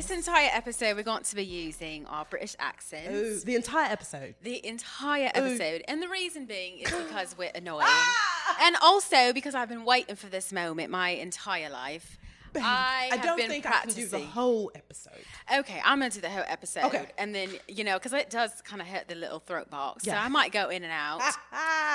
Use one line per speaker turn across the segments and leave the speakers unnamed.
this entire episode, we're going to be using our British accents.
Ooh, the entire episode.
The entire episode. And the reason being is because we're annoying.
Ah!
and also because I've been waiting for this moment my entire life. I,
I
have
don't think
practicing.
I can do the whole episode.
Okay, I'm gonna do the whole episode,
Okay.
and then you know, because it does kind of hurt the little throat box, so I might go in and out.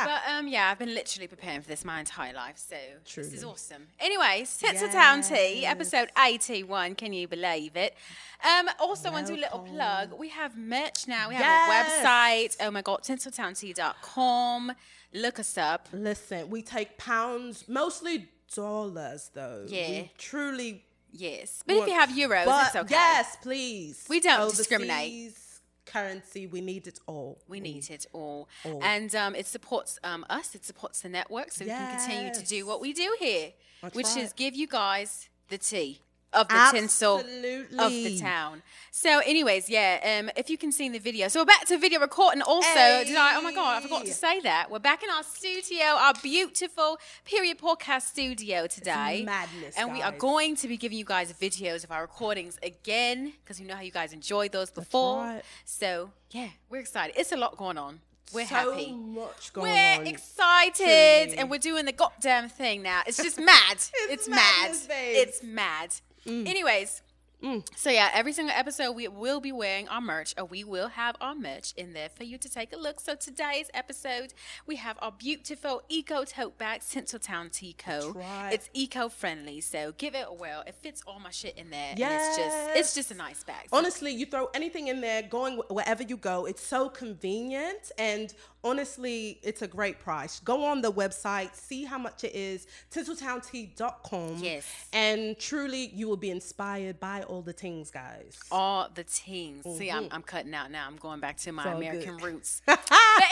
But um, yeah, I've been literally preparing for this my entire life, so this is
Truly.
awesome. Anyways, Tinseltown Tea,
Yes.
episode 81. Can you believe it? Um, also, want to do a little plug. We have merch now. We have
Yes.
a website. Oh my god, tinseltowntea.com. Look us up.
Listen, we take pounds, mostly dollars though.
Yeah.
We truly.
Yes, but if you have euros,
but
it's okay.
Yes, please.
We don't discriminate.
Overseas Currency, we need it all.
We need it all.
All.
And um, it supports um, us, it supports the network, so we can continue to do what we do here,
That's
which is give you guys the tea of the tinsel of the town. So, anyways, yeah, um, if you can see in the video. So, we're back to video recording also. Did I? Oh my God, I forgot to say that. We're back in our studio, our beautiful period podcast studio today.
madness,
And we are going to be giving you guys videos of our recordings again because we know how you guys enjoyed those before.
right.
So, yeah, we're excited. It's a lot going on. We're
so
happy.
much going
We're
on.
excited
Truly.
and we're doing the goddamn thing now. It's just mad. it's mad.
madness, babes.
It's mad. Mm. Anyways, mm. so yeah, every single episode we will be wearing our merch, or we will have our merch in there for you to take a look. So today's episode, we have our beautiful eco tote bag, Tinseltown Tea Co.
Right.
It's eco friendly, so give it a whirl. It fits all my shit in there. And it's just it's just a nice bag. So
honestly, you throw anything in there, going wherever you go, it's so convenient. And honestly, it's a great price. Go on the website, see how much it is, tinseltowntea.com.
Yes.
And truly, you will be inspired by all the things, guys.
all the teens. See, I'm, mm-hmm. I'm cutting out now. I'm going back to my
all
American
good.
roots. but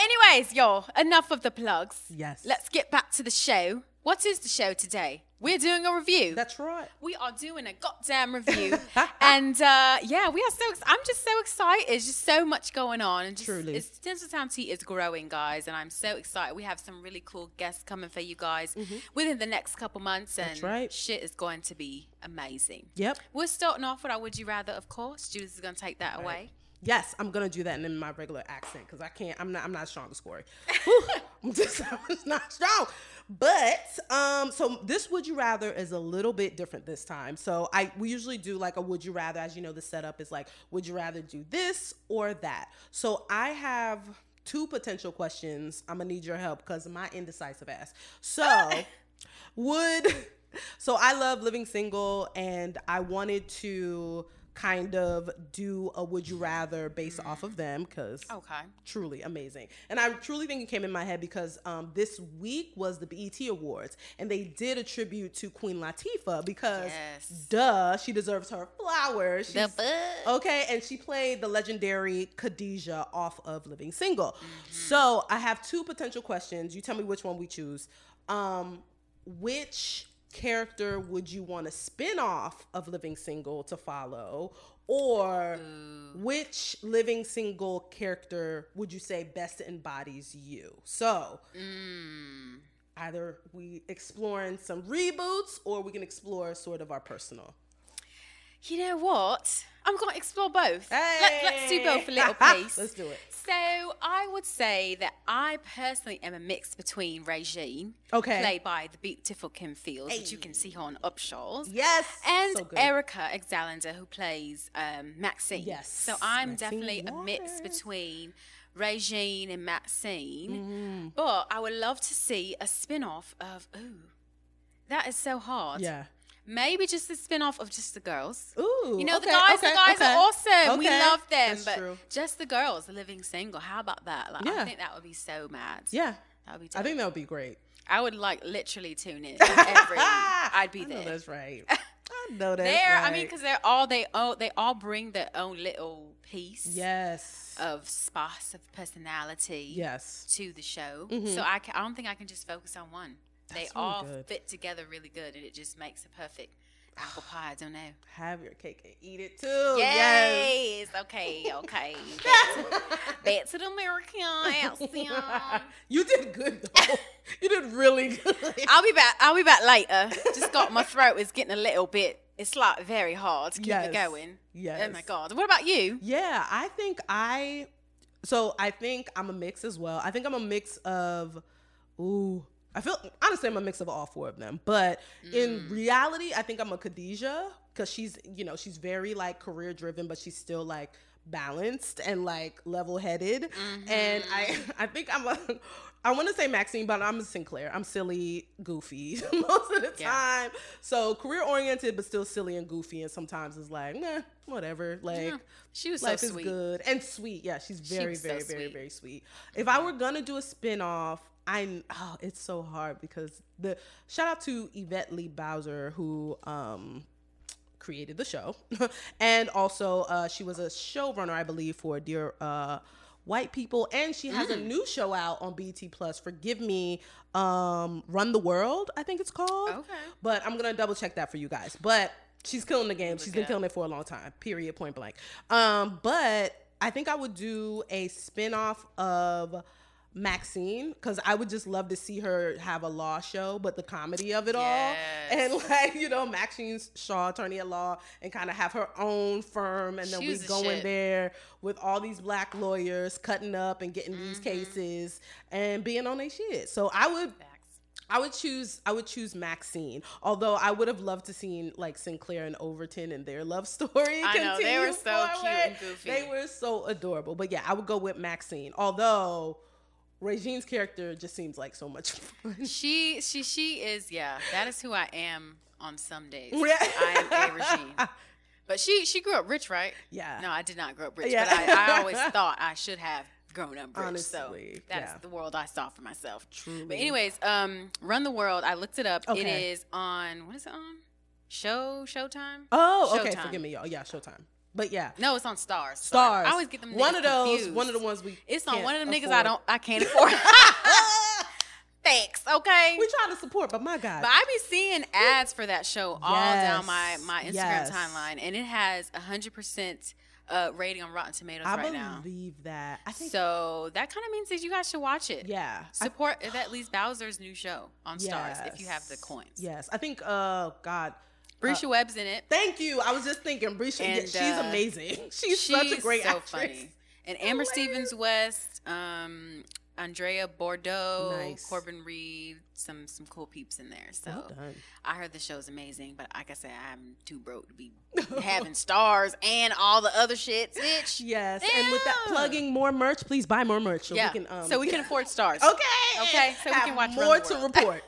anyways, y'all, enough of the plugs.
Yes.
Let's get back to the show. What is the show today? We're doing a review.
That's right.
we are doing a goddamn review, and uh, yeah, we are so. Ex- I'm just so excited. There's just so much going on, and just,
Truly.
it's, Tinseltown Tea is growing, guys, and I'm so excited. We have some really cool guests coming for you guys within the next couple months, and
Mm-hmm. right.
shit is going to be amazing.
Yep.
We're starting off with our Would You Rather, of course. Judith is going to take that away.
Yes, I'm gonna do that in my regular accent because I can't. I'm not. I'm not strong as Corey. I'm just. I'm just not strong. But um, so this would you rather is a little bit different this time. So I we usually do like a would you rather. As you know, the setup is like would you rather do this or that. So I have two potential questions. I'm gonna need your help because my indecisive ass. So would so I love living single and I wanted to kind of do a would you rather based off of them because
Okay.
truly amazing and i truly think it came in my head because um, this week was the bet awards and they did a tribute to queen latifah because
Yes.
duh she deserves her flowers She's-? Okay, and she played the legendary Khadijah off of Living Single.
Mm-hmm.
So I have two potential questions. You tell me which one we choose. Um, which character would you want a spin off of Living Single to follow? Or which living single character would you say best embodies you? So
Mm.
either we exploring some reboots or we can explore sort of our personal.
You know what? I'm going to explore both. Let, let's do both a little piece.
Let's do it.
So I would say that I personally am a mix between Regine,
Okay.
played by the beautiful Kim Fields, which you can see her on Upshaws.
Yes.
And
so.
Erika Alexander, who plays um, Maxine.
Yes,
So I'm
Maxine
definitely a mix between Regine and Maxine.
Mm-hmm.
But I would love to see a spin off of, ooh, that is so hard.
Yeah.
Maybe just a spin off of just the girls.
Ooh.
You know, the guys,
okay,
the guys
okay.
are awesome. We love them.
that's
but
true.
just the girls, living single. How about that? Like, I think that would be so mad.
Yeah.
That would be
I think that would be great.
I would like literally tune in every. I'd be there.
that's right. I know that's
There,
right.
I mean, because they're all they all they all bring their own little piece
yes,
of spice of personality
yes,
to the show. Mm-hmm. So I, can, I don't think I can just focus on one. They
Mm-hmm. Really
all
good.
fit together really good, and it just makes a perfect apple pie. I don't know.
have your cake and eat it too. Yes.
Yes. Okay. Okay. Back to the American accent.
you did good though. you did really good.
I'll be back. I'll be back later. Just got my throat is getting a little bit it's like very hard to keep
Yes.
it going.
Yes.
Oh my god. What about you?
Yeah, I think I. So I think I'm a mix as well. I think I'm a mix of, ooh. I feel honestly I'm a mix of all four of them, but in mm. reality, I think I'm a Khadijah because she's you know she's very like career driven, but she's still like balanced and like level headed. Mm-hmm. And I I think I'm a I want to say Maxine, but I'm a Sinclair. I'm silly, goofy most of the
Yeah.
time. So career oriented, but still silly and goofy, and sometimes it's like, meh, whatever. Like
Yeah, she was
life
so
is good and sweet. Yeah, she's very,
was so
very, very, very sweet. If I were gonna do a spin-off, I oh, it's so hard because the shout out to Yvette Lee Bowser who um created the show, and also uh, she was a showrunner, I believe, for Dear uh, White People, and she has a
Mm.
new show out on BT Plus. Forgive me, um, Run the World, I think it's called.
Okay.
But I'm gonna double check that for you guys. But she's killing the game. She's been killing it for a long time. Period. Point blank. Um, but I think I would do a spin-off of Maxine because I would just love to see her have a law show, but the comedy of it all, and like you know Maxine Shaw, attorney at law, and kind of have her own firm, and then we
the
go in there with all these black lawyers cutting up and getting these
Mm-hmm.
cases and being on their shit. So I would. I would choose I would choose Maxine. Although I would have loved to seen like Sinclair and Overton and their love story.
I know, they were so cute and goofy.
They were so adorable. But yeah, I would go with Maxine. Although Regine's character just seems like so much fun.
She she she is yeah. That is who I am on some days.
Yeah.
I am a Regine. But she she grew up rich, right?
Yeah.
No, I did not grow up rich,
Yeah.
but I, I always thought I should have grown up rich.
Honestly,
so that's
yeah.
the world I saw for myself.
Truly.
But anyways, um, Run the World. I looked it up. It
Okay.
is on what is it on? Show Showtime.
Oh, okay.
Showtime.
Forgive me, y'all. Yeah, Showtime. But yeah.
No, it's on Starz. Sorry.
Starz.
I always get them.
One of those.
confused.
One of the ones we.
It's on one of them niggas. I don't. I can't afford. Thanks. Okay.
We trying to support, but my God.
But I be seeing ads for that show all down my my Instagram
yes.
timeline, and it has a hundred percent uh rating on Rotten Tomatoes
I
right now.
I believe that. I think.
So that kind of means that you guys should watch it.
yeah. I
Support Yvette Lee Bowser's new show on Starz if you have the coins.
Yes, I think. Uh, God.
Bresha Webb's in it.
Thank you. I was just thinking, Bresha. yeah, she's
uh,
amazing. She's, such a great
so
actress.
funny. And Amber Stevens West, um, Andrea Bordeaux,
Nice.
Corbin Reid, some some cool peeps in there. So
Well.
I heard the show's amazing, but like I said, I'm too broke to be having Starz and all the other shit, bitch.
Yes, and with that plugging more merch, please buy more merch so
yeah.
we can. Um,
so we can afford Starz.
Okay.
Okay, so we can watch
more to report.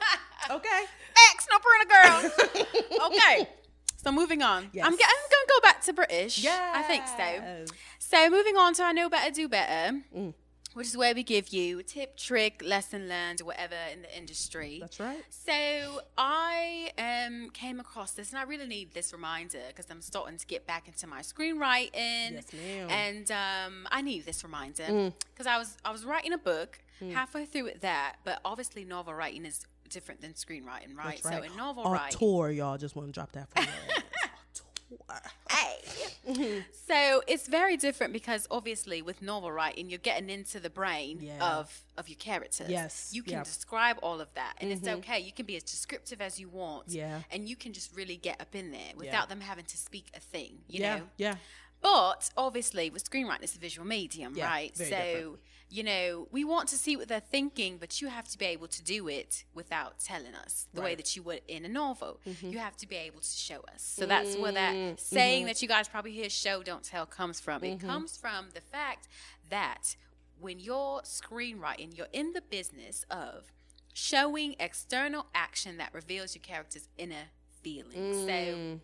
okay.
Facts, no parental girl. okay. So moving on.
Yes.
I'm, I'm gonna go back to British.
Yeah.
I think so. So moving on to I know better, do better,
Mm.
which is where we give you a tip, trick, lesson learned, or whatever in the industry.
That's right.
So I um, came across this, and I really need this reminder because I'm starting to get back into my screenwriting,
Yes, ma'am.
and um, I need this reminder
Mm.
because I was I was writing a book halfway through it there, but obviously novel writing is different than screenwriting, right?
That's right.
So in novel writing,
Auteur, y'all. Just want to drop that for you. Auteur.
Hey. so it's very different because obviously with novel writing you're getting into the brain
Yeah.
of of your characters.
Yes,
You can
yeah.
describe all of that and it's mm-hmm. okay. You can be as descriptive as you want.
Yeah.
And you can just really get up in there without
Yeah.
them having to speak a thing, you
yeah.
know?
Yeah.
But obviously, with screenwriting, it's a visual medium,
Yeah,
right?
very
so,
different.
You know, we want to see what they're thinking, but you have to be able to do it without telling us the way
Right. Mm-hmm.
that you would in a novel. You have to be able to show us. So that's where that
Mm-hmm.
saying that you guys probably hear show, don't tell comes from. It comes from the fact that when you're screenwriting, you're in the business of showing external action that reveals your character's inner feelings. So,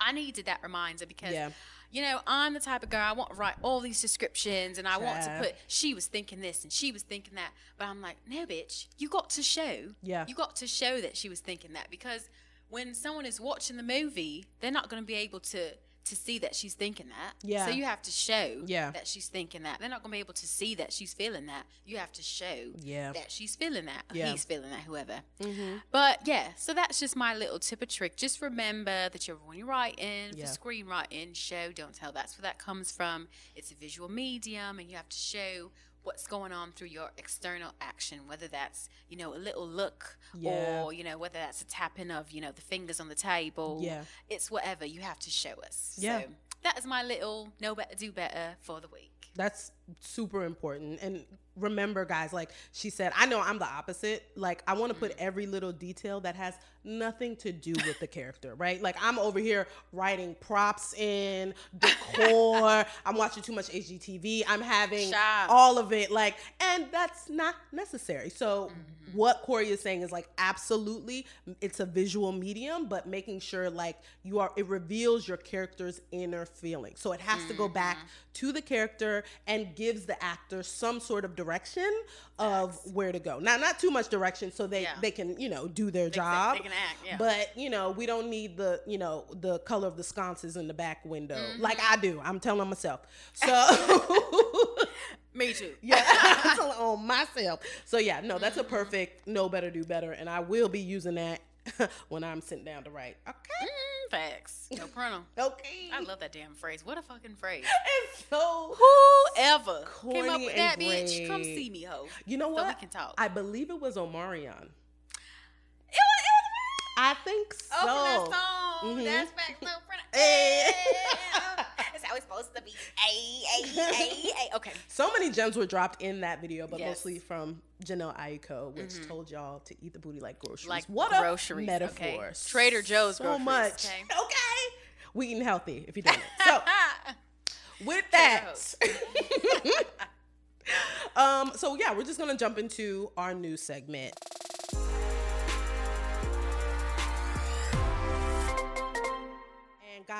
I needed that reminder because
Mm. Yeah.
You know I'm the type of girl I want to write all these descriptions and I want to put she was thinking this and she was thinking that, but I'm like, no, bitch, you got to show,
Yeah.
you got to show that she was thinking that because when someone is watching the movie, they're not going to be able to to see that she's thinking that.
Yeah.
So you have to show
Yeah.
that she's thinking that. They're not going to be able to see that she's feeling that. You have to show
Yeah.
that she's feeling that.
Yeah.
he's feeling that, whoever. Mm-hmm. But yeah, so that's just my little tip or trick. Just remember that you're when you're writing
Yeah.
for screenwriting, show don't tell. That's where that comes from. It's a visual medium, and you have to show what's going on through your external action, whether that's, you know, a little look
Yeah.
or, you know, whether that's a tapping of, you know, the fingers on the table.
Yeah.
It's whatever you have to show us.
Yeah.
So that is my little know better, do better for the week.
That's super important. And remember, guys, like she said, I know I'm the opposite. Like, I want to put mm-hmm. every little detail that has nothing to do with the character, right? Like, I'm over here writing props in, decor. I'm watching too much HGTV. I'm having
Shop.
all of it. Like, and that's not necessary. So, mm-hmm. what Corey is saying is like, absolutely, it's a visual medium, but making sure like you are, it reveals your character's inner feeling. So, it has to go back mm-hmm. to the character and gives the actor some sort of direction of where to go. Now, not too much direction so they,
Yeah.
they can, you know, do their
can-
job.
they can act, yeah.
But, you know, we don't need the, you know, the color of the sconces in the back window
Mm-hmm.
like I do. I'm telling myself. So,
Me too.
yeah, I'm telling on myself. So, yeah, no, that's
Mm-hmm.
a perfect no better, do better. And I will be using that when I'm sitting down to write. Okay.
Mm, facts. No problem.
Okay.
I love that damn phrase. What a fucking phrase.
It's so
Whoever came up with that
and
bitch, come see me, ho.
You know
So
what?
we can talk.
I believe it was Omarion.
It was, it was
I think so.
Oh, that song.
Mhm.
That's back no front.
Eh.
It's supposed to be. Ay, ay, ay, ay. Okay.
So many gems were dropped in that video, but
Yes. Mm-hmm.
mostly from Jhené Aiko, which told y'all to eat the booty like groceries.
Like
what
groceries,
a metaphor!
okay? Trader Joe's
so
groceries,
much.
okay?
Okay, we eating healthy if you're doing it. So with that, um, so yeah, we're just gonna jump into our new segment.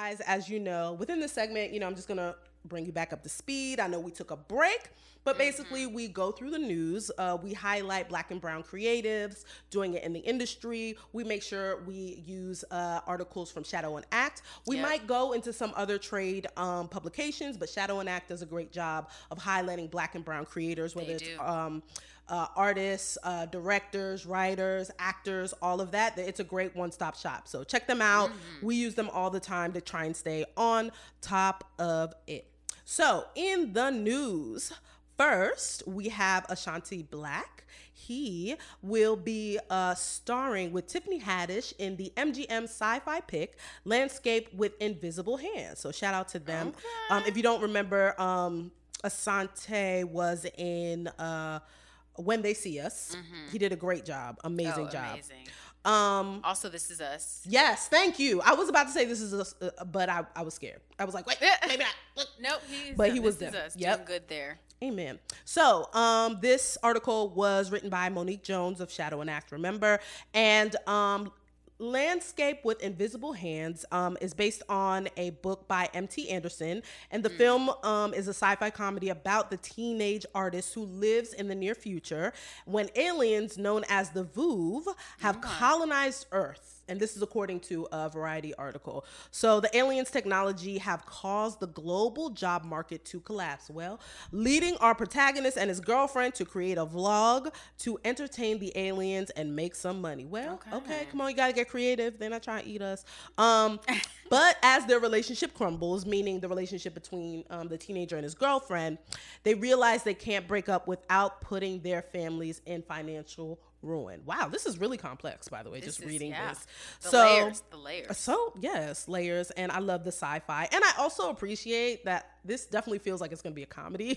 Guys, as you know, within the segment, you know, I'm just gonna bring you back up to speed. I know we took a break, but basically, we go through the news. Uh, we highlight black and brown creatives doing it in the industry. We make sure we use uh, articles from Shadow and Act. We
Yep.
might go into some other trade um, publications, but Shadow and Act does a great job of highlighting black and brown creators, whether
They
it's um, uh, artists, uh, directors, writers, actors, all of that. It's a great one stop shop. So check them out.
Mm-hmm.
We use them all the time to try and stay on top of it. So, in the news, first we have Asante Blackk. He will be uh, starring with Tiffany Haddish in the MGM sci fi pick Landscape with Invisible Hands. So, shout out to them. Um, if you don't remember, um, Asante was in uh, When They See Us. He did a great job, amazing
Oh,
job.
amazing.
Um,
Also, this is us.
yes, thank you. I was about to say this is us, uh, but I, I was scared. I was like, wait, maybe not. Look.
Nope, he's
But he was
is
there.
us.
Yep.
Good there.
Amen. So, um, this article was written by Monique Jones of Shadow and Act, remember? And um, Landscape with Invisible Hands um, is based on a book by M.T. Anderson. And the film um, is a sci fi comedy about the teenage artist who lives in the near future when aliens known as the Vuvv have colonized Earth and this is according to a variety article. So the aliens technology have caused the global job market to collapse. Well leading our protagonist and his girlfriend to create a vlog to entertain the aliens and make some money. Well okay,
Okay.
come on you gotta get creative. They're not trying to eat us. Um but as their relationship crumbles meaning the relationship between um, the teenager and his girlfriend they realize they can't break up without putting their families in financial ruin wow this is really complex by the way just
is-
reading
yeah.
this
The
so
layers. The layers.
so yes layers and i love the sci-fi and i also appreciate that this definitely feels like it's going to be a comedy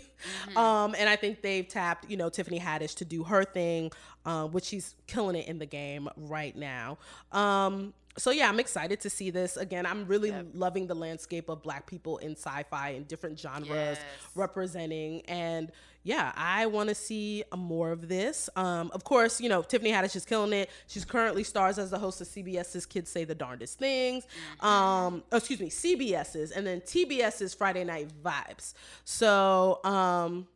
Mm-hmm.
um and i think they've tapped you know tiffany haddish to do her thing uh, which she's killing it in the game right now um so yeah i'm excited to see this again i'm really loving the landscape of black people in sci-fi and different genres
Yes.
representing and yeah i want to see uh, more of this um of course you know tiffany haddish is killing it she's currently stars as the host of cbs's kids say the darndest things um excuse me cbs's and then tbs's friday night vibes so um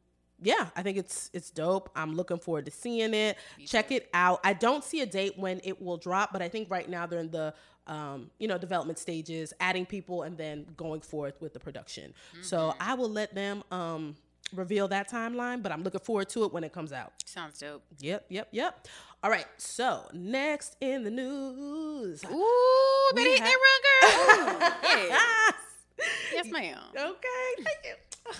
yeah, I think it's it's dope. I'm looking forward to seeing it. Check it out. I don't see a date when it will drop, but I think right now they're in the um, you know development stages, adding people and then going forth with the production. So I will let them um, reveal that timeline, but I'm looking forward to it when it comes out.
Sounds dope.
Yep, yep, yep. All right. So next in the news.
Ooh, better hit
ha-
that run, girl. Ooh, yes. yes, ma'am.
Okay, thank you.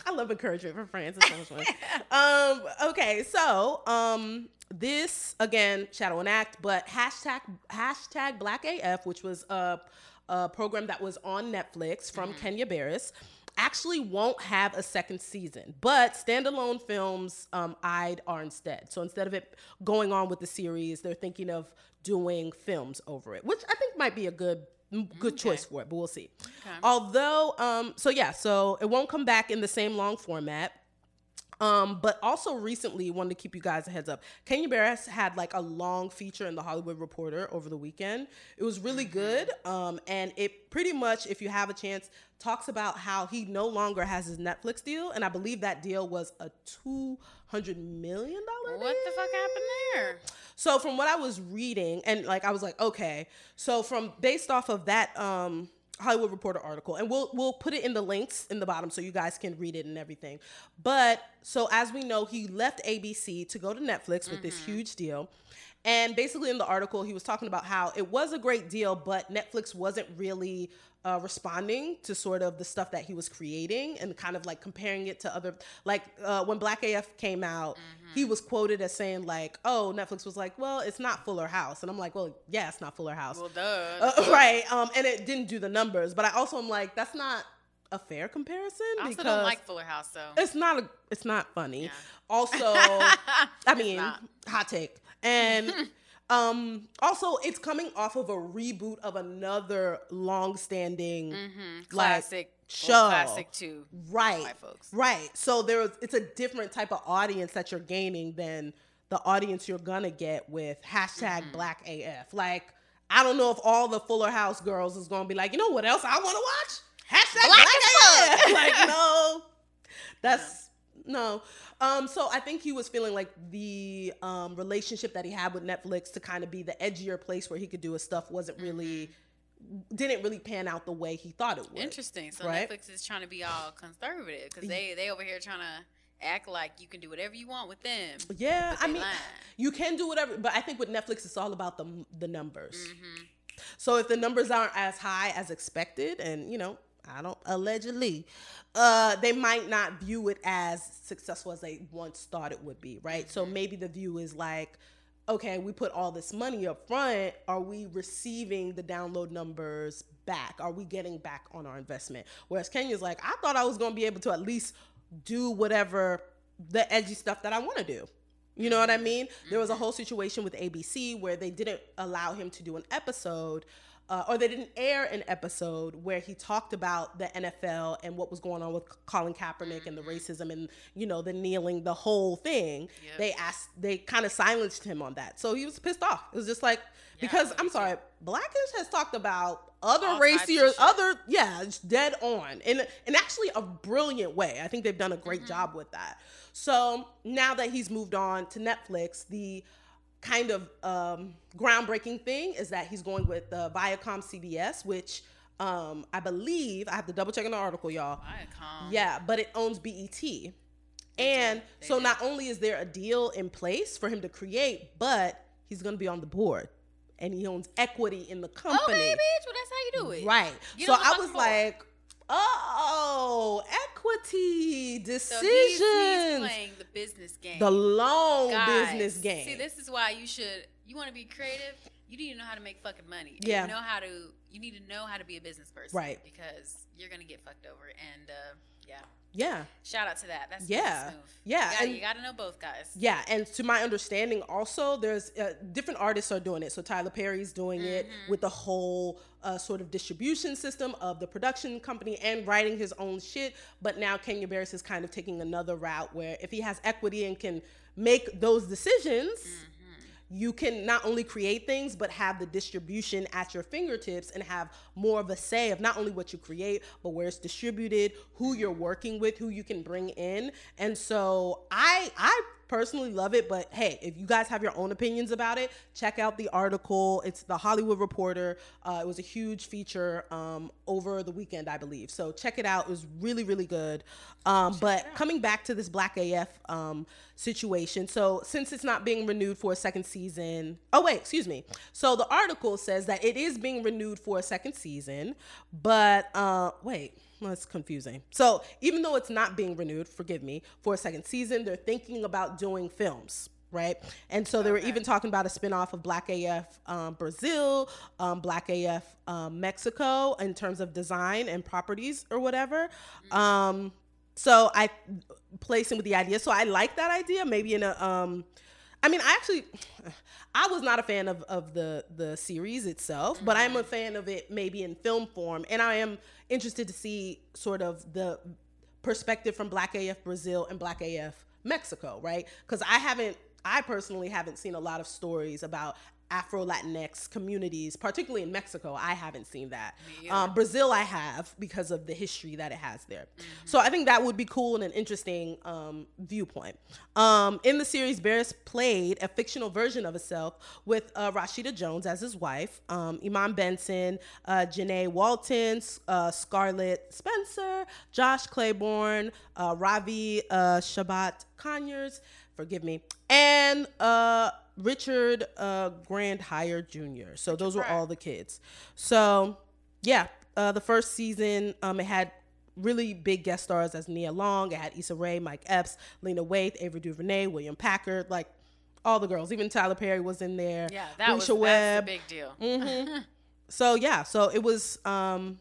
I love encouragement from friends. It's so much fun. um, okay, so um, this again, shadow and act, but hashtag hashtag Black AF, which was a, a program that was on Netflix from Kenya Barris, actually won't have a second season. But standalone films um, eyed are instead. So instead of it going on with the series, they're thinking of doing films over it, which I think might be a good good choice for it, but we'll see. Although, um, so yeah, so it won't come back in the same long format. Um, but also recently, wanted to keep you guys a heads up. Kenya Barris had like a long feature in the Hollywood Reporter over the weekend. It was really good, um, and it pretty much, if you have a chance, talks about how he no longer has his Netflix deal, and I believe that deal was a two hundred million dollar.
What the fuck happened there?
So from what I was reading, and like I was like, okay. So from based off of that um Hollywood Reporter article, and we'll we'll put it in the links in the bottom so you guys can read it and everything. But so as we know, he left ABC to go to Netflix with this huge deal. And basically, in the article, he was talking about how it was a great deal, but Netflix wasn't really uh, responding to sort of the stuff that he was creating and kind of like comparing it to other. Like uh, when Black AF came out, he was quoted as saying, like, oh, Netflix was like, well, it's not Fuller House. And I'm like, well, yeah, it's not Fuller House.
Well, duh.
Uh, right. Um, and it didn't do the numbers. But I also am like, that's not a fair comparison
I also don't like Fuller House, though.
it's not a it's not funny.
Yeah.
Also, I mean, hot take. And um also it's coming off of a reboot of another long-standing
Mm-hmm. Classic.
show.
Well, classic, too.
Right. Right. So there's it's a different type of audience that you're gaining than the audience you're gonna get with hashtag
Mm-hmm.
black AF. Like, I don't know if all the Fuller House girls is gonna be like, you know what else I wanna watch? Hashtag
Black
black, AF. like, no. That's no. Um, so I think he was feeling like the um, relationship that he had with Netflix to kind of be the edgier place where he could do his stuff wasn't really didn't really pan out the way he thought it would.
Interesting. So
Right?
Netflix is trying to be all conservative because they they over here trying to act like you can do whatever you want with them.
Yeah, I mean,
lying.
you can do whatever, but I think with Netflix, it's all about the the numbers.
Mm-hmm.
So if the numbers aren't as high as expected, and you know, I don't allegedly, uh, they might not view it as successful as they once thought it would be, right? So
Mm-hmm.
maybe the view is like, okay, we put all this money up front. Are we receiving the download numbers back? Are we getting back on our investment? Whereas Kenya's like, I thought I was going to be able to at least do whatever the edgy stuff that I want to do. You know what I mean? There was a whole situation with ABC where they didn't allow him to do an episode, uh, or they didn't air an episode where he talked about the NFL and what was going on with Colin Kaepernick and the racism and you know the kneeling, the whole thing.
Yep.
They asked, they kind of silenced him on that, so he was pissed off. It was just like because I'm sorry, Blackish has talked about other
All
racier, other yeah, it's dead on, and and actually a brilliant way. I think they've done a great
Mm-hmm.
job with that. So now that he's moved on to Netflix, the kind of um, groundbreaking thing is that he's going with uh, Viacom CBS, which um, I believe I have to double check in the article, y'all.
Viacom.
Yeah, but it owns BET. And
They
so
do.
not only is there a deal in place for him to create, but he's going to be on the board and he owns equity in the company.
Okay, bitch. Well, that's how you do it.
Right.
Get
so I was like, oh, equity
So
decisions.
he's, he's playing the business game.
the long
Guys,
business game.
See, this is why you should. You want to be creative. You need to know how to make fucking money.
Yeah.
You know how to. You need to know how to be a business person.
Right.
Because you're gonna get fucked over. And uh, yeah,
yeah.
shout out to that. That's
Yeah. Yeah,
You gotta,
and-
you gotta know both guys.
Yeah, and to my understanding, also there's uh, different artists are doing it. So Tyler Perry's doing it
Mm-hmm.
with the whole uh, sort of distribution system of the production company and writing his own shit. But now Kenya Barris is kind of taking another route where if he has equity and can make those decisions.
Mm-hmm.
You can not only create things, but have the distribution at your fingertips and have more of a say of not only what you create, but where it's distributed, who you're working with, who you can bring in. And so I I personally love it, but hey, if you guys have your own opinions about it, check out the article. It's the Hollywood Reporter. Uh, it was a huge feature um, over the weekend, I believe. So check it out. It was really, really good. Um, but coming back to this Black AF um, situation, so since it's not being renewed for a second season, oh wait, excuse me. So the article says that it is being renewed for a second season, but uh, wait, well, it's confusing. So even though it's not being renewed, forgive me, for a second season, they're thinking about doing films. Right. And so they were even talking about a spinoff of Black AF um, Brazil, um, Black AF um, Mexico in terms of design and properties or whatever. Um, so I placing with the idea. So I like that idea. Maybe in a um, I mean, I actually, I was not a fan of, of the the series itself, but I'm a fan of it maybe in film form, and I am interested to see sort of the perspective from Black AF Brazil and Black AF Mexico, right? Because I haven't, I personally haven't seen a lot of stories about Afro Latinx communities, particularly in Mexico. I haven't seen that. Um, Brazil, I have because of the history that it has there. So I think that would be cool and an interesting um, viewpoint. Um, in the series, Barris played a fictional version of himself with uh, Rashida Jones as his wife, um, Iman Benson, uh, Janae Walton, uh, Scarlett Spencer, Josh Claiborne, uh, Ravi uh, Shabat Conyers, forgive me, and uh, Richard uh, Grand Hire Jr. So those were all the kids. So yeah, uh, the first season um, it had really big guest stars as Nia Long. It had Issa Rae, Mike Epps, Lena Waithe, Avery DuVernay, William Packer, like all the girls. Even Tyler Perry was in there.
Yeah, that was
Felicia
that's a big deal.
So yeah, so it was. um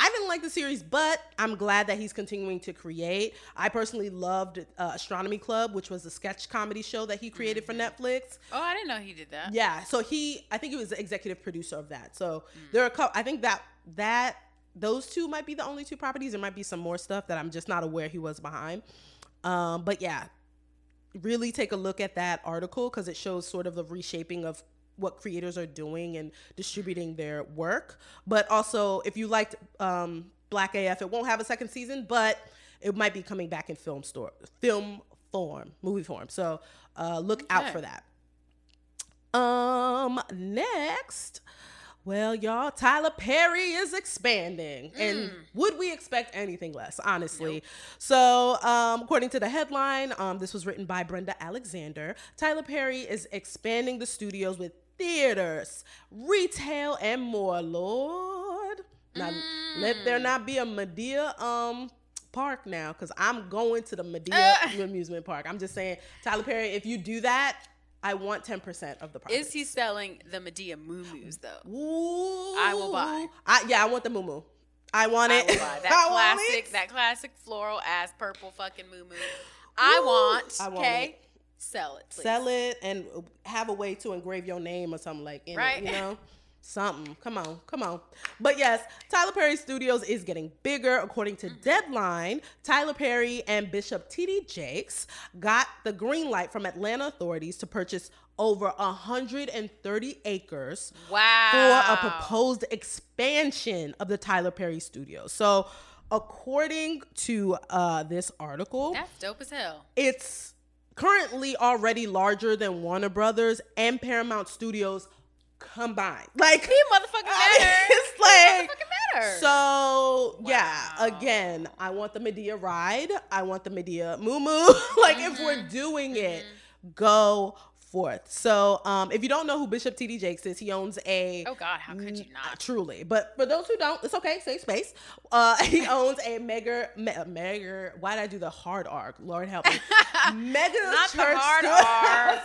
I didn't like the series, but I'm glad that he's continuing to create. I personally loved uh, Astronomy Club, which was a sketch comedy show that he created for Netflix.
Oh, I didn't know he did that.
Yeah, so he, I think he was the executive producer of that. So there are a couple. I think that that those two might be the only two properties. There might be some more stuff that I'm just not aware he was behind. Um, but yeah, really take a look at that article because it shows sort of the reshaping of what creators are doing and distributing their work. But also, if you liked um, Black AF, it won't have a second season, but it might be coming back in film store, film form, movie form. So uh, look out for that. Um, next. Well, y'all, Tyler Perry is expanding. And would we expect anything less, honestly? So, um, according to the headline, um, this was written by Brenda Alexander. Tyler Perry is expanding the studios with theaters, retail, and more. Lord. Now, let there not be a Madea um park now, because I'm going to the Madea amusement park. I'm just saying, Tyler Perry, if you do that, I want 10% of the price.
Is he selling the Madea moo-moos though?
Ooh.
I will buy.
I, yeah, I want the moo I want
I
it.
that
I want
classic,
it.
that classic floral ass purple fucking moo I want.
I want
okay,
it.
sell it. Please.
Sell it and have a way to engrave your name or something like in
Right.
it, you know? Something. Come on, come on. But yes, Tyler Perry Studios is getting bigger. According to Deadline, Tyler Perry and Bishop T.D. Jakes got the green light from Atlanta authorities to purchase over 130 acres
Wow.
for a proposed expansion of the Tyler Perry Studios. So, according to uh, this article,
That's dope as hell.
it's currently already larger than Warner Brothers and Paramount Studios combined. Like,
He motherfucking matter.
it's like
Motherfucking matter.
so yeah, again, I want the Madea ride. I want the Madea moo moo. like if we're
Mm-hmm.
doing it, go forth. So um if you don't know who Bishop TD Jakes is, he owns a
oh God, how could you
uh,
not?
truly. But for those who don't, it's okay. Safe space. Uh, he owns a mega, me, mega. Why did I do the hard arc? Lord help me. Mega
Not the
church.
hard arc,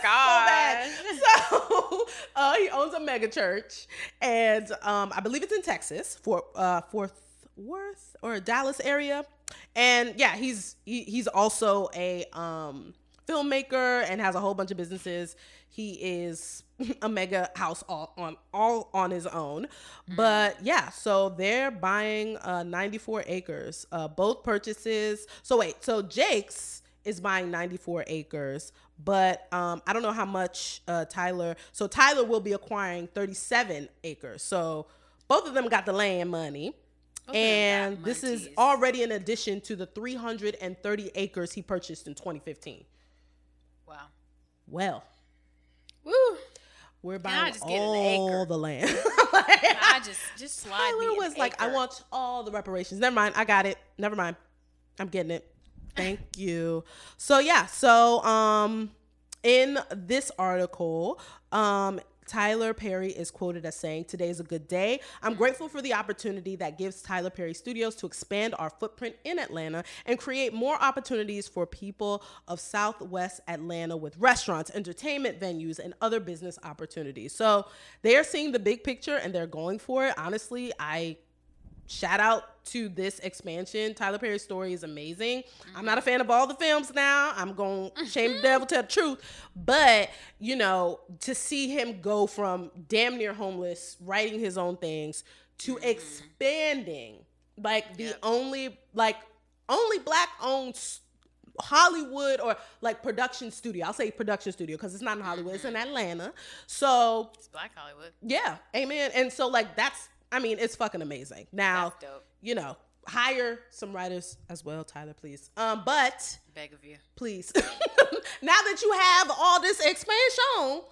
so So uh, he owns a mega church, and um, I believe it's in Texas, for uh, Fort Worth or Dallas area. And yeah, he's he, he's also a um filmmaker and has a whole bunch of businesses. He is a mega house all on all on his own. But yeah, so they're buying uh 94 acres. Uh both purchases. So wait, so Jakes is buying 94 acres, but um I don't know how much uh Tyler so Tyler will be acquiring 37 acres. So both of them got the land money.
them
And this is already in addition to the 330 acres he purchased in 2015. Well,
Woo.
we're buying
just get an
all the land.
I just just slide me
Tyler was like, I want all the reparations. Never mind, I got it. Never mind. I'm getting it. Thank you. So yeah, so um in this article, um Tyler Perry is quoted as saying, Today is a good day. I'm grateful for the opportunity that gives Tyler Perry Studios to expand our footprint in Atlanta and create more opportunities for people of Southwest Atlanta with restaurants, entertainment venues, and other business opportunities. So they're seeing the big picture and they're going for it. Honestly, I shout out to this expansion. Tyler Perry's story is amazing. Mm-hmm. I'm not a fan of all the films now. I'm going to shame the devil tell the truth. But, you know, to see him go from damn near homeless, writing his own things, to mm-hmm. expanding like the yep. only like only black owned Hollywood or like production studio. I'll say production studio because it's not in Hollywood, it's in mm-hmm. Atlanta. So
it's black Hollywood.
Yeah, amen. And so like that's I mean, it's fucking amazing. Now, you know, hire some writers as well, Tyler, please. Um, but
beg of you,
please. now that you have all this expansion,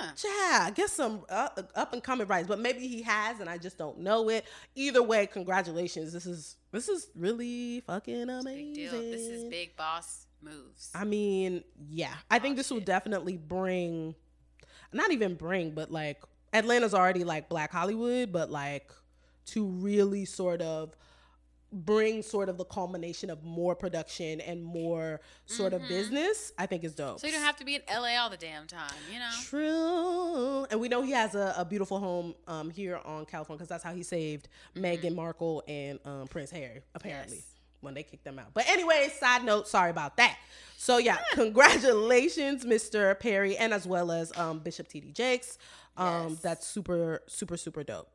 yeah,
yeah, get some uh, up and coming writers. But maybe he has, and I just don't know it. Either way, congratulations. This is this is really fucking amazing.
This is big boss moves.
I mean, yeah, I think this shit. will definitely bring, not even bring, but like Atlanta's already like Black Hollywood, but like to really sort of bring sort of the culmination of more production and more sort mm-hmm. of business, I think is dope.
So you don't have to be in LA all the damn time, you know?
True. And we know he has a, a beautiful home um, here on California because that's how he saved mm-hmm. Meghan Markle and um, Prince Harry, apparently. Yes. When they kicked them out. But anyway, side note, sorry about that. So yeah, congratulations, Mr. Perry, and as well as um, Bishop T.D. Jakes. Um, yes. That's super, super, super dope.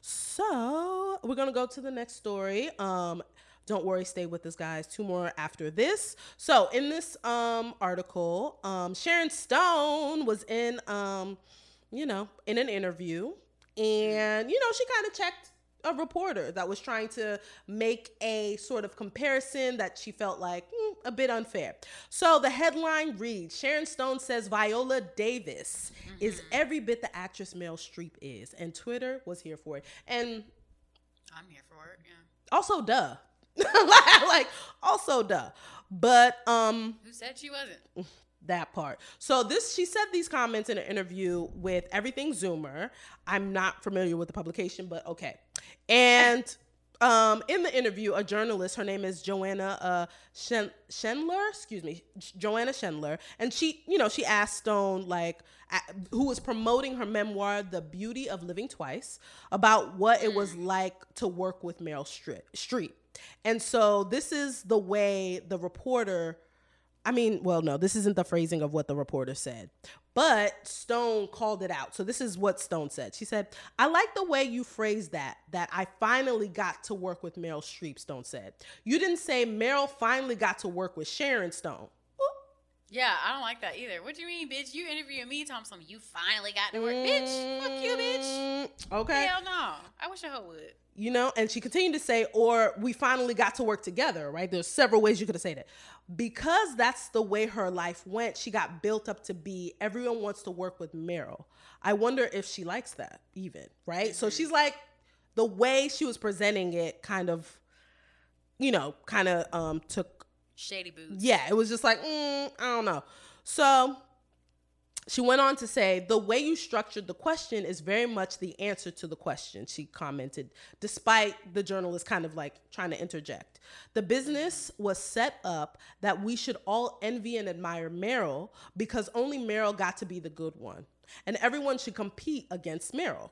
So we're gonna go to the next story. Um, don't worry, stay with us, guys. Two more after this. So in this um article, um, Sharon Stone was in um, you know, in an interview, and you know, she kind of checked a reporter that was trying to make a sort of comparison that she felt like mm, a bit unfair. So the headline reads Sharon Stone says Viola Davis mm-hmm. is every bit the actress Meryl Streep is. And Twitter was here for it. And
I'm here for it, yeah.
Also, duh. like, also, duh. But, um.
Who said she wasn't?
that part. So this she said these comments in an interview with Everything Zoomer. I'm not familiar with the publication, but okay. And um, in the interview, a journalist, her name is Joanna uh, Shen- Shendler, excuse me, Joanna Shendler, and she, you know, she asked Stone, like, who was promoting her memoir, The Beauty of Living Twice, about what it was like to work with Meryl Streep. And so this is the way the reporter I mean, well, no, this isn't the phrasing of what the reporter said, but Stone called it out. So this is what Stone said. She said, I like the way you phrased that, that I finally got to work with Meryl Streep, Stone said. You didn't say Meryl finally got to work with Sharon Stone.
Yeah, I don't like that either. What do you mean, bitch? You interviewing me, Tom? Some you finally got to work, mm, bitch. Fuck you, bitch. Mm,
okay.
Hell no. I wish I would.
You know, and she continued to say, or we finally got to work together, right? There's several ways you could have said it. Because that's the way her life went, she got built up to be everyone wants to work with Meryl. I wonder if she likes that, even, right? Mm-hmm. So she's like, the way she was presenting it kind of, you know, kind of um, took
shady boots.
Yeah, it was just like, mm, I don't know. So she went on to say, the way you structured the question is very much the answer to the question, she commented, despite the journalist kind of like trying to interject. The business was set up that we should all envy and admire Meryl because only Meryl got to be the good one. And everyone should compete against Meryl.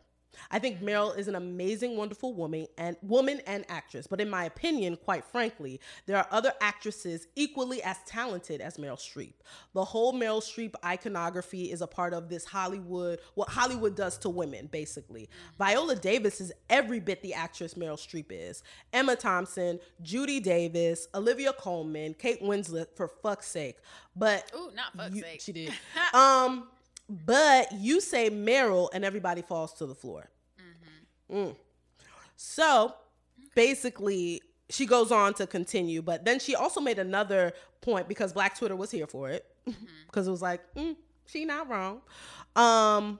I think Meryl is an amazing, wonderful woman and woman and actress. But in my opinion, quite frankly, there are other actresses equally as talented as Meryl Streep. The whole Meryl Streep iconography is a part of this Hollywood, what Hollywood does to women, basically. Viola Davis is every bit the actress Meryl Streep is. Emma Thompson, Judy Davis, Olivia Colman, Kate Winslet, for fuck's sake. But
Ooh, not fuck's
you,
sake.
She did. um but you say Meryl and everybody falls to the floor. Mm-hmm. Mm. So basically, she goes on to continue, but then she also made another point because Black Twitter was here for it mm-hmm. because it was like, mm, she not wrong. Um,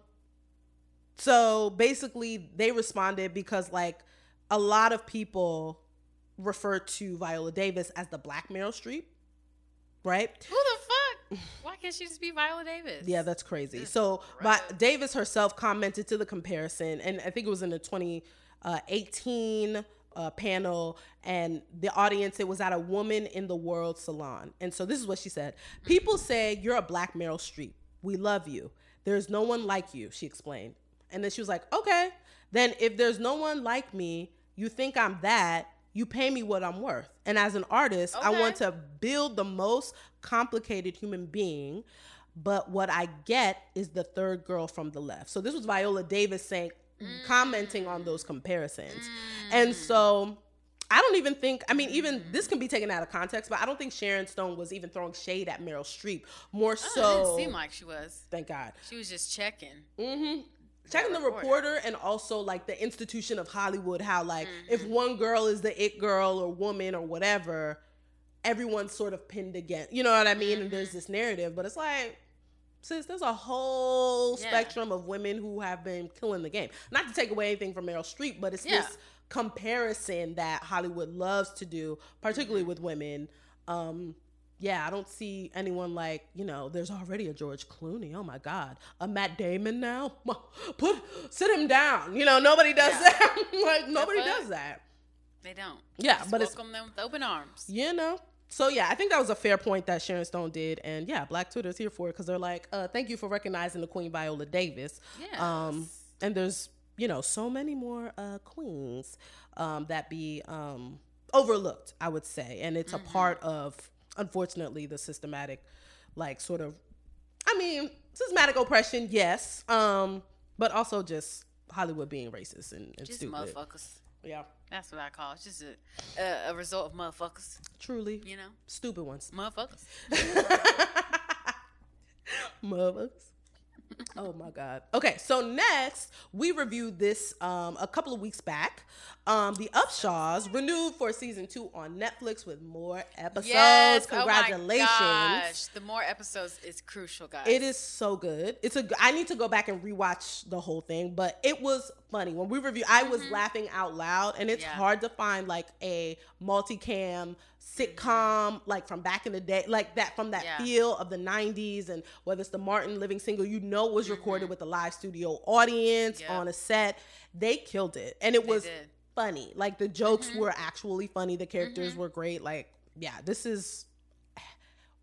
so basically, they responded because like a lot of people refer to Viola Davis as the Black Meryl Streep, right?
Who the? Why can't she just be Viola Davis?
Yeah, that's crazy. So, but Davis herself commented to the comparison, and I think it was in the 2018 uh, panel, and the audience, it was at a Woman in the World salon. And so, this is what she said People say you're a black Meryl Streep. We love you. There's no one like you, she explained. And then she was like, okay, then if there's no one like me, you think I'm that, you pay me what I'm worth. And as an artist, I want to build the most complicated human being, but what I get is the third girl from the left. So this was Viola Davis saying, commenting on those comparisons. And so I don't even think, I mean, even this can be taken out of context, but I don't think Sharon Stone was even throwing shade at Meryl Streep. More
Oh, it
so,
didn't seem like she was.
thank God.
She was just checking.
Mm-hmm. Checking the
reporter.
and also like the institution of Hollywood, how like if
Mm-hmm.
one girl is the it girl or woman or whatever, everyone's sort of pinned against. You know what I mean? And
Mm-hmm.
there's this narrative, but it's like, Since there's a whole
Yeah.
spectrum of women who have been killing the game. Not to take away anything from Meryl Streep, but it's
Yeah.
this comparison that Hollywood loves to do, particularly
Mm-hmm.
with women. Um, yeah, I don't see anyone like, you know, there's already a George Clooney. Oh my God. A Matt Damon now? Put sit him down. You know, nobody does
Yeah.
that. like nobody does that.
They don't.
Yeah,
Just
but it's
welcome them with open arms.
you know. So yeah, I think that was a fair point that Sharon Stone did, and yeah, Black Twitter's here for it because they're like, uh, "Thank you for recognizing the Queen Viola Davis." Um, and there's you know so many more uh, queens um, that be um, overlooked, I would say, and it's
Mm-hmm.
a part of, unfortunately, the systematic, like sort of, I mean, systematic oppression, yes, um, but also just Hollywood being racist and, and
Just
stupid.
motherfuckers.
Yeah,
That's what I call it. It's just a, a, a result of motherfuckers.
truly
You know?
stupid ones.
Motherfuckers.
Motherfuckers. Oh my god. Okay, so next we reviewed this um a couple of weeks back. Um The Upshaws renewed for season two on Netflix with more episodes.
Yes.
Congratulations.
Oh my gosh. The more episodes is crucial, guys.
It is so good. It's a. I need to go back and rewatch the whole thing, but it was funny when we review. I was laughing out loud, and it's
Mm-hmm. Yeah.
hard to find like a multicam sitcom like from back in the day, like that from that
Yeah.
feel of the '90s, and whether it's the Martin Living Single, you know, was recorded with a live studio audience
Mm-hmm.
On a set. They killed it, and it
They
was
did.
funny. Like the jokes
Mm-hmm.
were actually funny. The characters were great. Like yeah, this is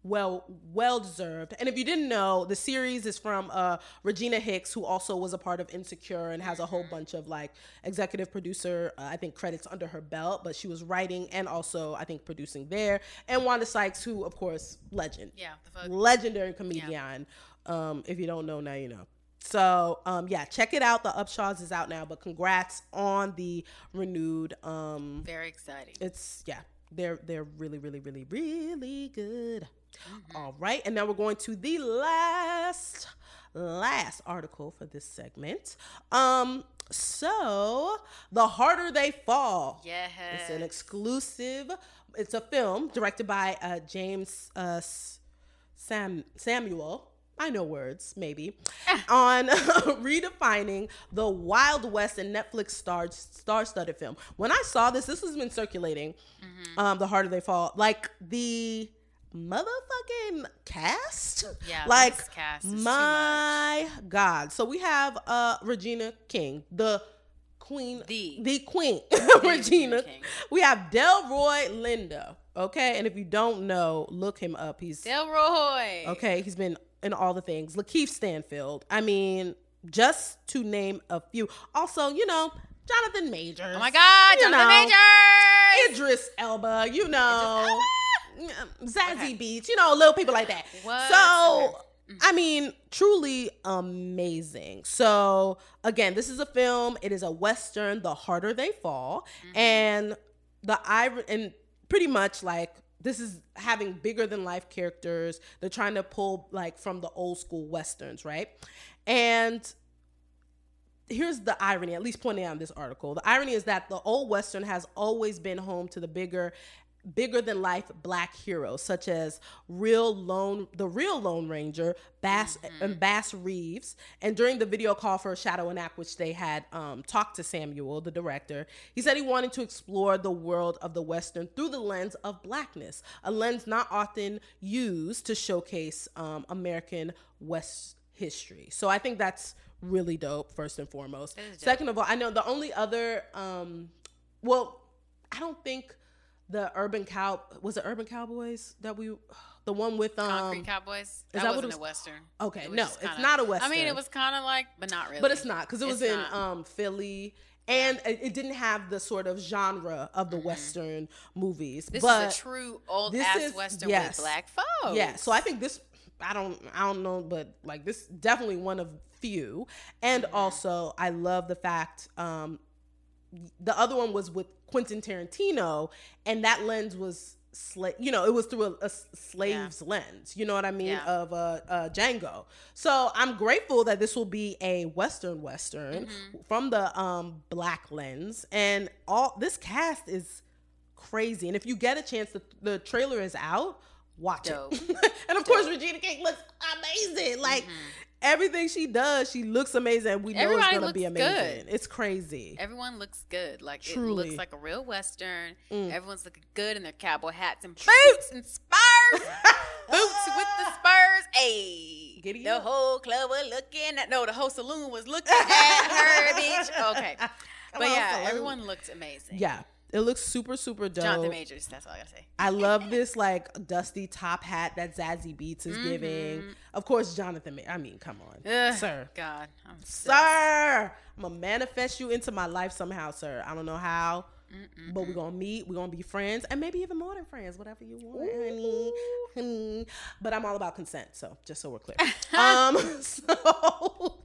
well well deserved and if you didn't know the series is from uh regina hicks who also was a part of insecure and has a whole bunch of like executive producer uh, i think credits under her belt but she was writing and also i think producing there. And wanda sykes who of course legend.
Yeah. The
legendary comedian um if you don't know now you know. So um yeah check it out. The upshaws is out now but congrats on the renewed um
Very exciting.
it's yeah they're they're really really really really good All right and now we're going to the last last article for this segment um so the harder they fall
Yes.
it's an exclusive it's a film directed by uh Jeymes uh sam samuel I know words, maybe, on redefining the Wild West and Netflix star star-studded film. When I saw this, this has been circulating. Um, the harder they fall, like the motherfucking cast.
Yeah,
like
cast
my God. So we have uh Regina King, the queen,
The.
the queen,
Regina
Regina.
King.
We have Delroy Lindo. Okay, and if you don't know, look him up. He's
Delroy.
Okay, he's been in all the things. Lakeith Stanfield. I mean, just to name a few. Also, you know, Jonathan Majors.
Oh my God. Jonathan
know,
Majors.
Idris Elba. You know, Zazie
Okay.
Beetz. You know, little people like that.
What?
So. Mm. I mean, truly amazing. So, again, this is a film. It is a western. The harder they fall, mm-hmm. and the ir- and pretty much like this is having bigger than life characters. They're trying to pull like from the old school westerns, right? And here's the irony, at least pointing out in this article. The irony is that the old western has always been home to the bigger bigger than life black heroes such as real lone the real lone ranger bass and bass reeves. And during the video call for shadow and act which they had um, talked to samuel the director he said he wanted to explore the world of the western through the lens of blackness a lens not often used to showcase um, american west history. So i think that's really dope first and foremost. Second of all i know the only other um, well i don't think the urban cow was it urban cowboys that we the one with um
Concrete Cowboys. That,
that what it
wasn't a western.
okay,
It was
no, it's
kinda-
not a
I mean, it was kind of like, but not really.
but it's not because it was
It's
in
not.
um philly and it, it didn't have the sort of genre of the western movies
Mm-hmm. This
but
is a true old ass
is-
western
yes.
with black folks.
yeah so i think this i don't i don't know but like this definitely one of few and
Mm-hmm.
also i love the fact um the other one was with quentin tarantino and that lens was sla- you know it was through a slave's lens. You know what i mean?
Yeah.
of uh, uh django. So i'm grateful that this will be a western western
Mm-hmm.
from the um black lens and all this cast is crazy. And if you get a chance the, the trailer is out watch
Dope.
it and of course regina king looks amazing. Like everything she does she looks amazing and we know.
Everybody
it's gonna be amazing
good.
it's crazy
Everyone looks good. Like it
Truly. Mm.
looks like a real western. Everyone's looking good in their cowboy hats and boots and spurs. boots with the spurs. Hey,
Giddy
the
up.
whole club was looking at. No, the whole saloon was looking at her, bitch. Okay, but yeah,
saloon.
everyone looked amazing.
yeah it looks super super dope
Jonathan Majors. That's all I gotta say.
I love this like dusty top hat that Zazie Beetz is giving. Of course, Jonathan. Ma- I mean, come on,
Ugh,
sir,
God, I'm
sir. I'm gonna manifest you into my life somehow, sir. I don't know how, but we're gonna meet. We're gonna be friends, and maybe even more than friends. Whatever you want, honey, honey. But I'm all about consent, so just so we're clear. um, so.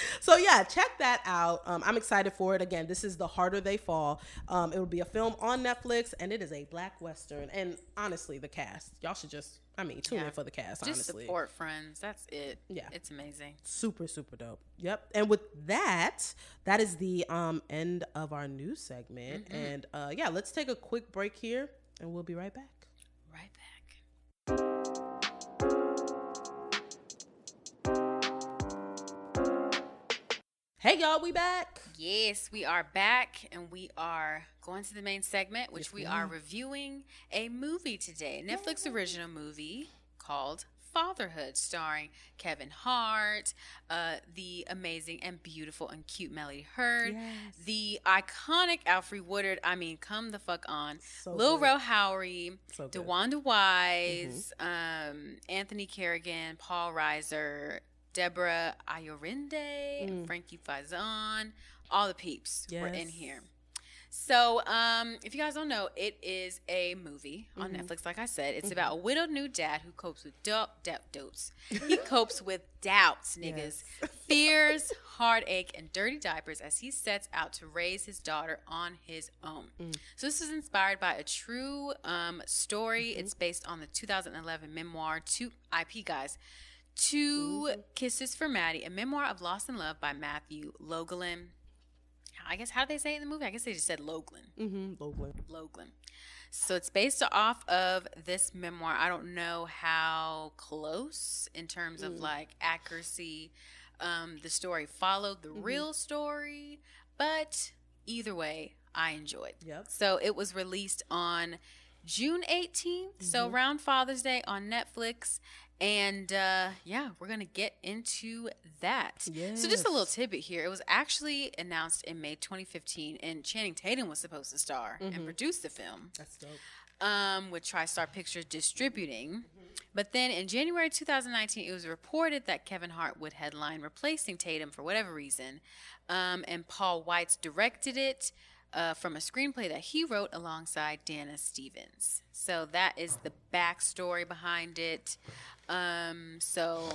So yeah, check that out. Um, I'm excited for it. Again, this is the harder they fall. Um, it will be a film on Netflix, and it is a black western. And honestly, the cast, y'all should just, I mean, tune
Yeah.
in for the cast.
Just
honestly,
support friends. That's it.
Yeah.
it's amazing.
super super dope. Yep. And with that, that is the um end of our news segment. And uh, yeah, let's take a quick break here, and we'll be right back.
Right back.
Hey y'all, we back.
Yes, we are back and we are going to the main segment, which we are reviewing a movie today. A Netflix original movie called Fatherhood, starring Kevin Hart, uh, the amazing and beautiful and cute Melody Hurd,
Yes.
the iconic Alfre Woodard. I mean, come the fuck on.
So
Lil
good.
Rel Howery,
So.
DeWanda Wise, um, Anthony Carrigan, Paul Reiser, Deborah Ayorinde, mm. Frankie Faison, all the peeps were in here. So, um, if you guys don't know, it is a movie on mm-hmm. Netflix. Like I said, it's mm-hmm. about a widowed new dad who copes with doubt, doubt, doubts. He copes with doubts, niggas, fears, heartache, and dirty diapers as he sets out to raise his daughter on his own. Mm. So, this is inspired by a true um, story. Mm-hmm. It's based on the 2011 memoir, Two IP guys. 2 Kisses for Maddie, a memoir of loss and love by Matthew Logelin. I guess how do they say it in the movie? I guess they just said Logelin.
Mm-hmm.
So it's based off of this memoir. I don't know how close in terms of like accuracy um, the story followed the real story, but either way, I enjoyed.
Yep.
So it was released on June 18th, so around Father's Day on Netflix. And uh, yeah, we're going to get into that. So, just a little tidbit here. It was actually announced in May 2015, and Channing Tatum was supposed to star and produce the film
That's dope.
um, with TriStar Pictures distributing. But then in January 2019, it was reported that Kevin Hart would headline, replacing Tatum for whatever reason. Um, and Paul Weitz directed it uh, from a screenplay that he wrote alongside Dana Stevens. So that is the backstory behind it. Um, so.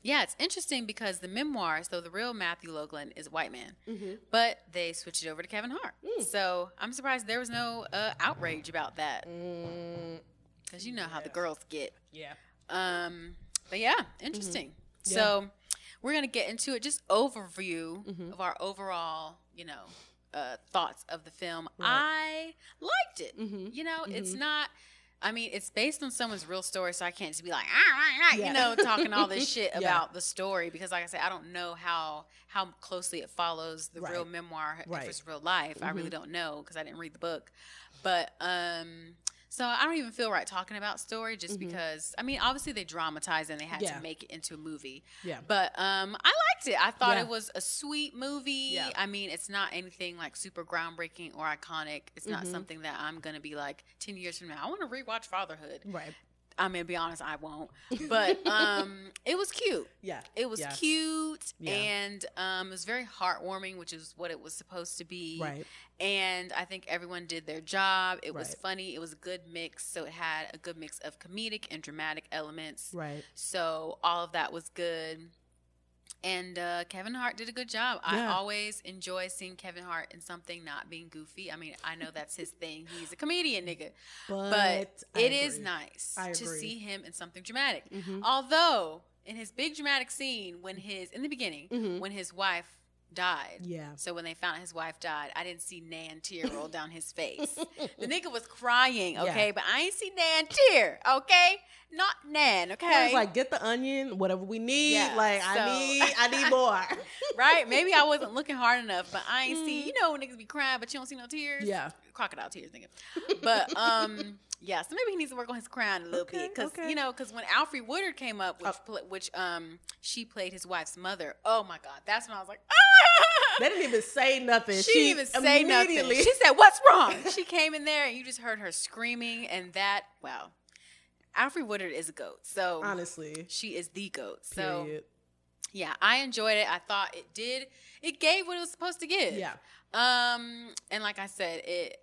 Yeah, it's interesting because the memoir, so the real Matthew Logelin is a white man, but they switched it over to Kevin Hart. So I'm surprised there was no uh, outrage about that
Mm,
because you know how the girls get.
yeah.
Um, but yeah, interesting. So we're gonna get into it. Just overview of our overall, you know, uh, thoughts of the film.
Right.
I liked it.
Mhm.
You know, it's
Mhm.
not. I mean, it's based on someone's real story, so I can't just be like, ah, ah, ah,
Yeah.
you know, talking all this shit
Yeah.
about the story because, like I said, I don't know how how closely it follows the real memoir
Right.
if it's real life. I really
Mhm.
don't know because I didn't read the book, but um. So I don't even feel right talking about story just
Mhm.
because I mean obviously they dramatized and they had
Yeah.
to make it into a movie.
Yeah.
But um I liked it. I thought
Yeah.
it was a sweet movie.
Yeah.
I mean, it's not anything like super groundbreaking or iconic. It's not
Mhm.
something that I'm gonna be like 10 years from now. I want to rewatch Fatherhood.
Right.
I'm gonna be honest, I won't. But um it was cute.
Yeah.
It was
Yeah.
cute
Yeah.
and um, it was very heartwarming, which is what it was supposed to be.
Right.
And I think everyone did their job. It was funny. It was a good mix. So it had a good mix of comedic and dramatic elements.
Right.
So all of that was good. And uh, Kevin Hart did a good job. I always enjoy seeing Kevin Hart in something not being goofy. I mean, I know that's his thing. He's a comedian, nigga.
But,
But it is
agree.
nice
I
to see him in something dramatic.
Mhm.
Although in his big dramatic scene, when his in the beginning,
Mhm.
when his wife died.
Yeah.
So when they found his wife died, I didn't see Nan tear roll down his face. The nigga was crying, okay,
Yeah.
but I ain't see Nan tear, okay? Not Nan, okay?
I was like, get the onion, whatever we need.
Yeah,
like,
so-
I need, I need more.
right? Maybe I wasn't looking hard enough, but I ain't see. You know, when niggas be crying, but you don't see no tears.
Mm. yeah.
crocodile tears, nigga. But um, yeah. So maybe he needs to work on his crying a little
Okay,
bit, because
okay.
you know, because when Alfre Woodard came up, which
Oh.
which um she played his wife's mother. Oh my god, that's when I was like, ah!
They didn't even say nothing.
She, didn't even say nothing. She said, "What's wrong?" she came in there, and you just heard her screaming, and that wow, Alfre Woodard is a goat. So
honestly.
she is the goat. So yeah, I enjoyed it. I thought it did. It gave what it was supposed to give.
Yeah.
Um, and like I said, it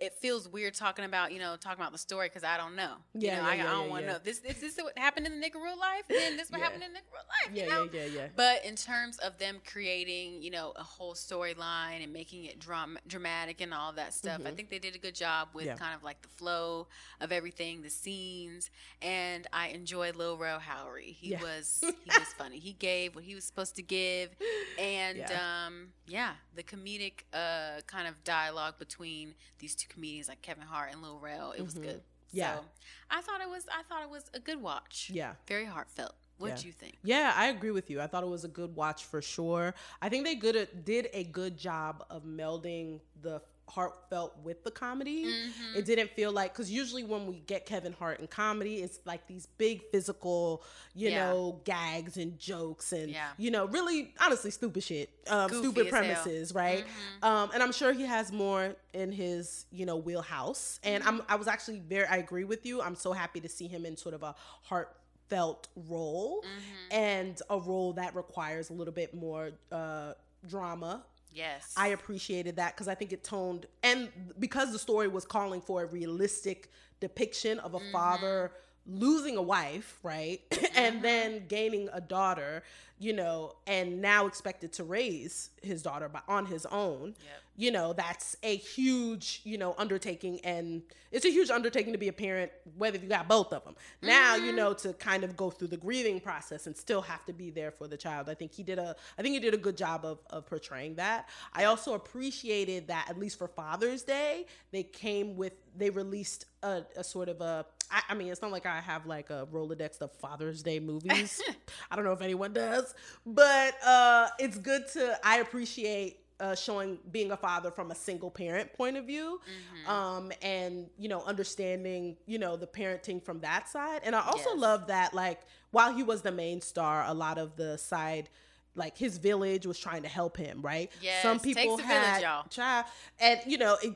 it feels weird talking about you know talking about the story because I don't know. You know,
yeah,
I,
yeah,
I don't
yeah,
want to
yeah.
know. This is this what happened in the nigga real life, then this what
Yeah.
happened in the nigga real life.
Yeah,
you know?
yeah, yeah, yeah.
But in terms of them creating, you know, a whole storyline and making it dram- dramatic and all that stuff, I
Mhm.
think they did a good job with
Yeah.
kind of like the flow of everything, the scenes, and I enjoyed Lil Rel Howery. He
Yeah.
was he was funny. He gave what he was supposed to give, and
Yeah.
um, yeah, the comedic uh, kind of dialogue between these two comedians like Kevin Hart and Lil Rel, it was
Mhm.
good.
Yeah.
So I thought it was I thought it was a good watch.
Yeah.
Very heartfelt. What
Yeah.
do you think?
Yeah, I agree with you. I thought it was a good watch for sure. I think they good did a good job of melding the heartfelt with the comedy.
Mhm.
It didn't feel like because usually when we get Kevin Hart in comedy, it's like these big physical, you
Yeah.
know, gags and jokes and
Yeah.
you know, really honestly stupid shit, um, stupid
as hell.
premises, right?
Mhm.
Um, and I'm sure he has more in his, you know, wheelhouse. And I'm, I was actually very, I agree with you. I'm so happy to see him in sort of a heartfelt role
Mhm.
and a role that requires a little bit more uh, drama.
Yes.
I appreciated that because I think it toned, and because the story was calling for a realistic depiction of a
Mm-hmm.
father losing a wife, right? and then gaining a daughter, you know, and now expected to raise his daughter by, on his own.
Yep.
You know, that's a huge, you know, undertaking and it's a huge undertaking to be a parent whether you got both of them. Now,
Mm-hmm.
you know, to kind of go through the grieving process and still have to be there for the child. I think he did a I think he did a good job of of portraying that. I also appreciated that at least for Father's Day, they came with they released a, a sort of a I, I mean, it's not like I have like a Rolodex of Father's Day movies. I don't know if anyone does, but uh, it's good to. I appreciate uh, showing being a father from a single parent point of view,
Mm-hmm.
um, and you know, understanding you know the parenting from that side. And I also
Yes.
love that like while he was the main star, a lot of the side. Like his village was trying to help him, right?
Yes,
Some
takes
people
village,
had
y'all.
child, and you know, it,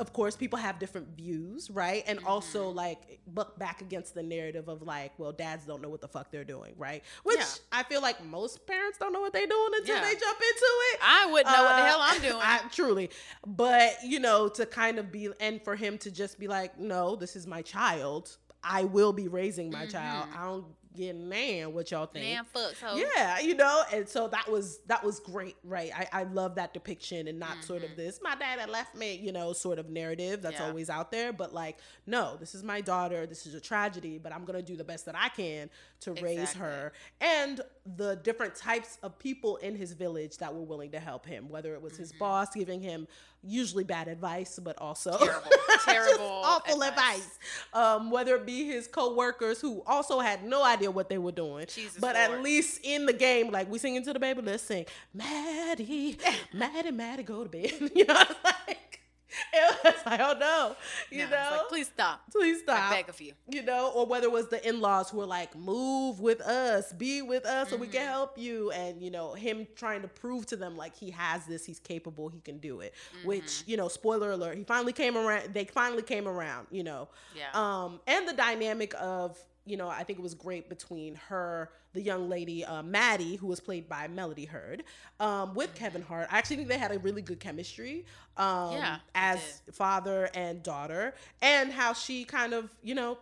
of course, people have different views, right? And
Mm-hmm.
also like look back against the narrative of like, well, dads don't know what the fuck they're doing, right? Which
Yeah.
I feel like most parents don't know what they're doing until
Yeah.
they jump into it.
I wouldn't know what the
Uh,
hell I'm doing.
I, truly, but you know, to kind of be and for him to just be like, no, this is my child. I will be raising my child.
Mm-hmm.
I don't yeah, man, what y'all think?
Man, fucks, ho.
Yeah, you know, and so that was that was great, right? I, I love that depiction and not sort of this my dad had left me, you know, sort of narrative that's
Mm-hmm. Yeah.
always out there, but like, no, this is my daughter, this is a tragedy, but I'm gonna do the best that I can to raise
Exactly.
her, and the different types of people in his village that were willing to help him, whether it was his boss giving him usually bad advice, but also
Mm-hmm. Terrible, terrible
awful
advice.
advice. Um, whether it be his co-workers who also had no idea what they were doing,
Jesus
but at least in the game, like we singing to the baby, let's sing, Maddie, Maddie, Maddie, go to bed. you know, like it was like, oh no, you
No,
know,
like, please stop.
please stop.
I beg of you.
You know, or whether it was the in-laws who were like, "Move with us, be with us, so we
Mm-hmm.
can help you," and you know, him trying to prove to them like he has this, he's capable, he can do it.
Mm-hmm.
Which you know, spoiler alert, he finally came around. They finally came around. You know,
Yeah.
um, and the dynamic of you know, I think it was great between her, the young lady uh, Maddie, who was played by Melody Hurd, um, with Kevin Hart. I actually think they had a really good chemistry um,
Yeah,
as father and daughter, and how she kind of, you know,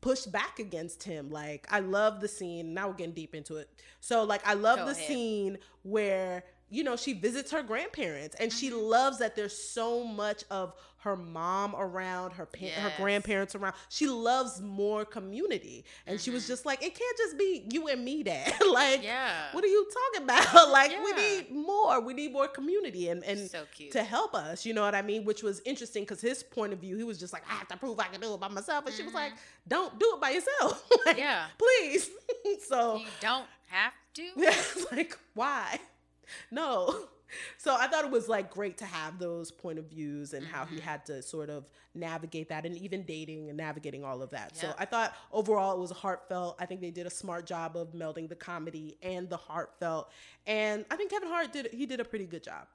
pushed back against him. Like, I love the scene. Now we're getting deep into it. So, like, I love
Go
the
ahead.
scene where you know she visits her grandparents and she
Mm-hmm.
loves that there's so much of her mom around her pa- her grandparents around she loves more community and she was just like it can't just be you and me dad like
Mm-hmm. Yeah.
what are you talking about like we need more we need more community and and
So cute.
to help us you know what i mean which was interesting because his point of view he was just like i have to prove i can do it by myself and she was like don't do it by yourself Like,
Mm-hmm. Yeah.
please so
you don't have to.
yeah, like why? No. So I thought it was like great to have those point of views and how
Mm-hmm.
he had to sort of navigate that and even dating and navigating all of that. So I thought overall it was heartfelt. I think they did a smart job of melding the comedy and the heartfelt. And I think Kevin Hart did he did a pretty good job.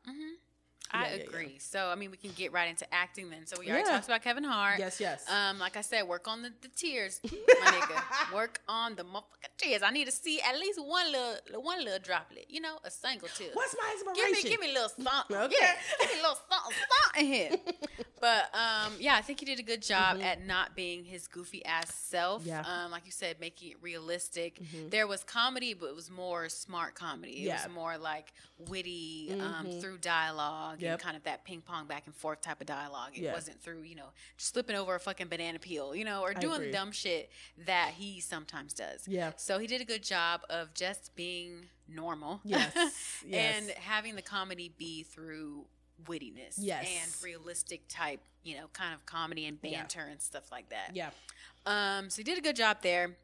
I
Yeah, yeah, yeah.
agree. So I mean, we can get right into acting then. So we already talked about Kevin Hart.
Yes, yes.
Um, like I said, work on the, the tears, my nigga. Work on the motherfucking tears. I need to see at least one little one little droplet. You know, a single tear.
What's my inspiration?
Give me, give me a little something.
Okay.
Yeah, give me a little something, something here. But um, yeah, I think he did a good job at not being his goofy ass self.
Mm-hmm. Yeah. Mm-hmm.
Um, like you said, making it realistic. There was comedy, but it was more smart comedy. It
Yeah. Mm-hmm.
was more like witty um, through dialogue
Yep.
kind of that ping pong back and forth type of dialogue. It
Yeah.
wasn't through you know just flipping over a fucking banana peel, you know, or doing
agree.
dumb shit that he sometimes does.
Yeah.
So he did a good job of just being normal.
Yes, yes.
and having the comedy be through wittiness
Yes.
and realistic type, you know, kind of comedy and
Yeah.
banter and stuff like that.
yeah.
Um, so he did a good job there.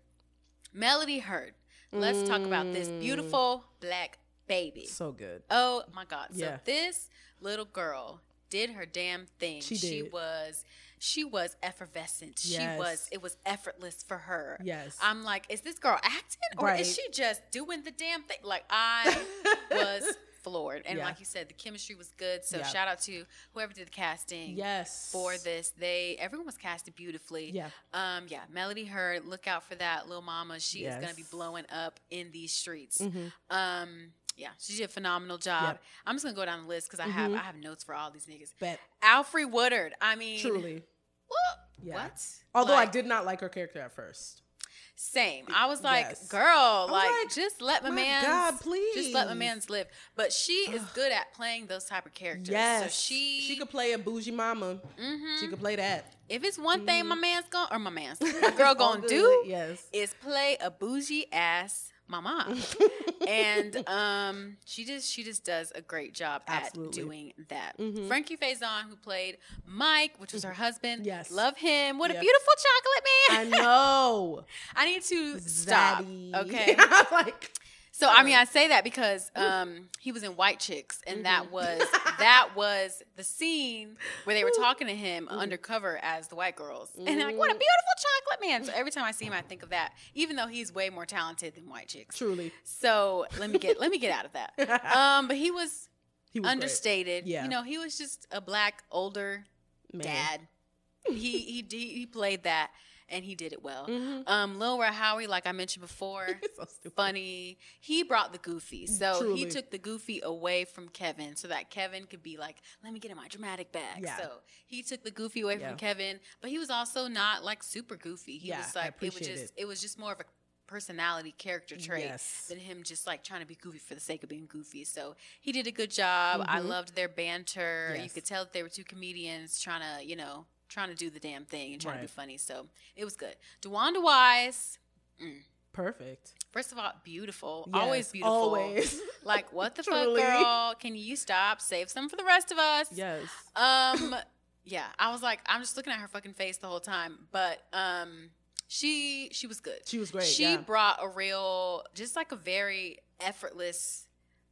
Melody Hurd. Let's talk about this
Mm.
beautiful black baby.
So good.
Oh my God. So
Yeah.
this little girl did her damn thing.
She did.
was she was effervescent. She was it was effortless for her.
Yes.
I'm like, is this girl acting or
Right.
is she just doing the damn thing? Like I was floored. And
Yeah.
like you said, the chemistry was good. So
Yeah.
shout out to whoever did the casting
Yes.
for this. They everyone was casted beautifully.
Yeah.
Um, yeah. Melody Hurd, look out for that little mama. She is gonna be
Mm-hmm.
blowing up in these streets. Um, yeah, she did a phenomenal job.
Yep.
I'm just gonna go down the list because I have I have notes for all these niggas.
Bet.
Alfre Woodard. I mean
Truly.
What?
Yeah.
What?
Although I did not like her character at first.
Same. I was like,
Yes.
girl,
was
like,
like,
just let my,
my
man,
God, please,
just let my man's live. But she is good at playing those type of characters.
Yes.
So she,
she could play a bougie mama. She could play that.
if it's one thing my man's gonna or my man's, my girl
Mm-hmm.
Gonna do
Yes.
is play a bougie ass mama. and um, she just she just does a great job
Absolutely.
at doing that. Frankie Faison, who played Mike, which was her husband,
Yes.
love him. What a beautiful chocolate man I
know.
I need to stop.
Zaddy.
Okay.
like
So I mean, I say that because um, he was in White Chicks, and
Mm-hmm.
that was that was the scene where they were talking to him
Mm-hmm.
undercover as the white girls, and they're like, "What a beautiful chocolate man!" So every time I see him, I think of that, even though he's way more talented than White Chicks.
truly.
So let me get let me get out of that. Um, but he was
He was great.
understated.
Yeah.
You know, he was just a black older
Man.
dad. he he he played that, and he did it well.
Mhm.
Um, Lil Rel Howery, like I mentioned before,
so
funny. He brought the goofy. So he took the goofy away from Kevin so that Kevin could be like, let me get in my dramatic bag.
Yeah.
So he took the goofy away
Yeah.
from Kevin, but he was also not like super goofy. He
Yeah,
was
I
like it was just
it.
it. was just more of a personality character trait
Yes.
than him just like trying to be goofy for the sake of being goofy. So he did a good job. I loved their banter. You
Mm-hmm.
Could tell that they were two comedians trying to, you know, trying to do the damn thing and trying to be funny. So it was good. DeWanda Wise,
Perfect.
first of all, beautiful.
Yes,
always beautiful.
always.
Like, what the fuck, girl? Can you stop? Save some for the rest of us.
Yes.
Um, yeah, I was like, I'm just looking at her fucking face the whole time, but um, she she was good.
She was great,
She
yeah.
brought a real, just like a very effortless.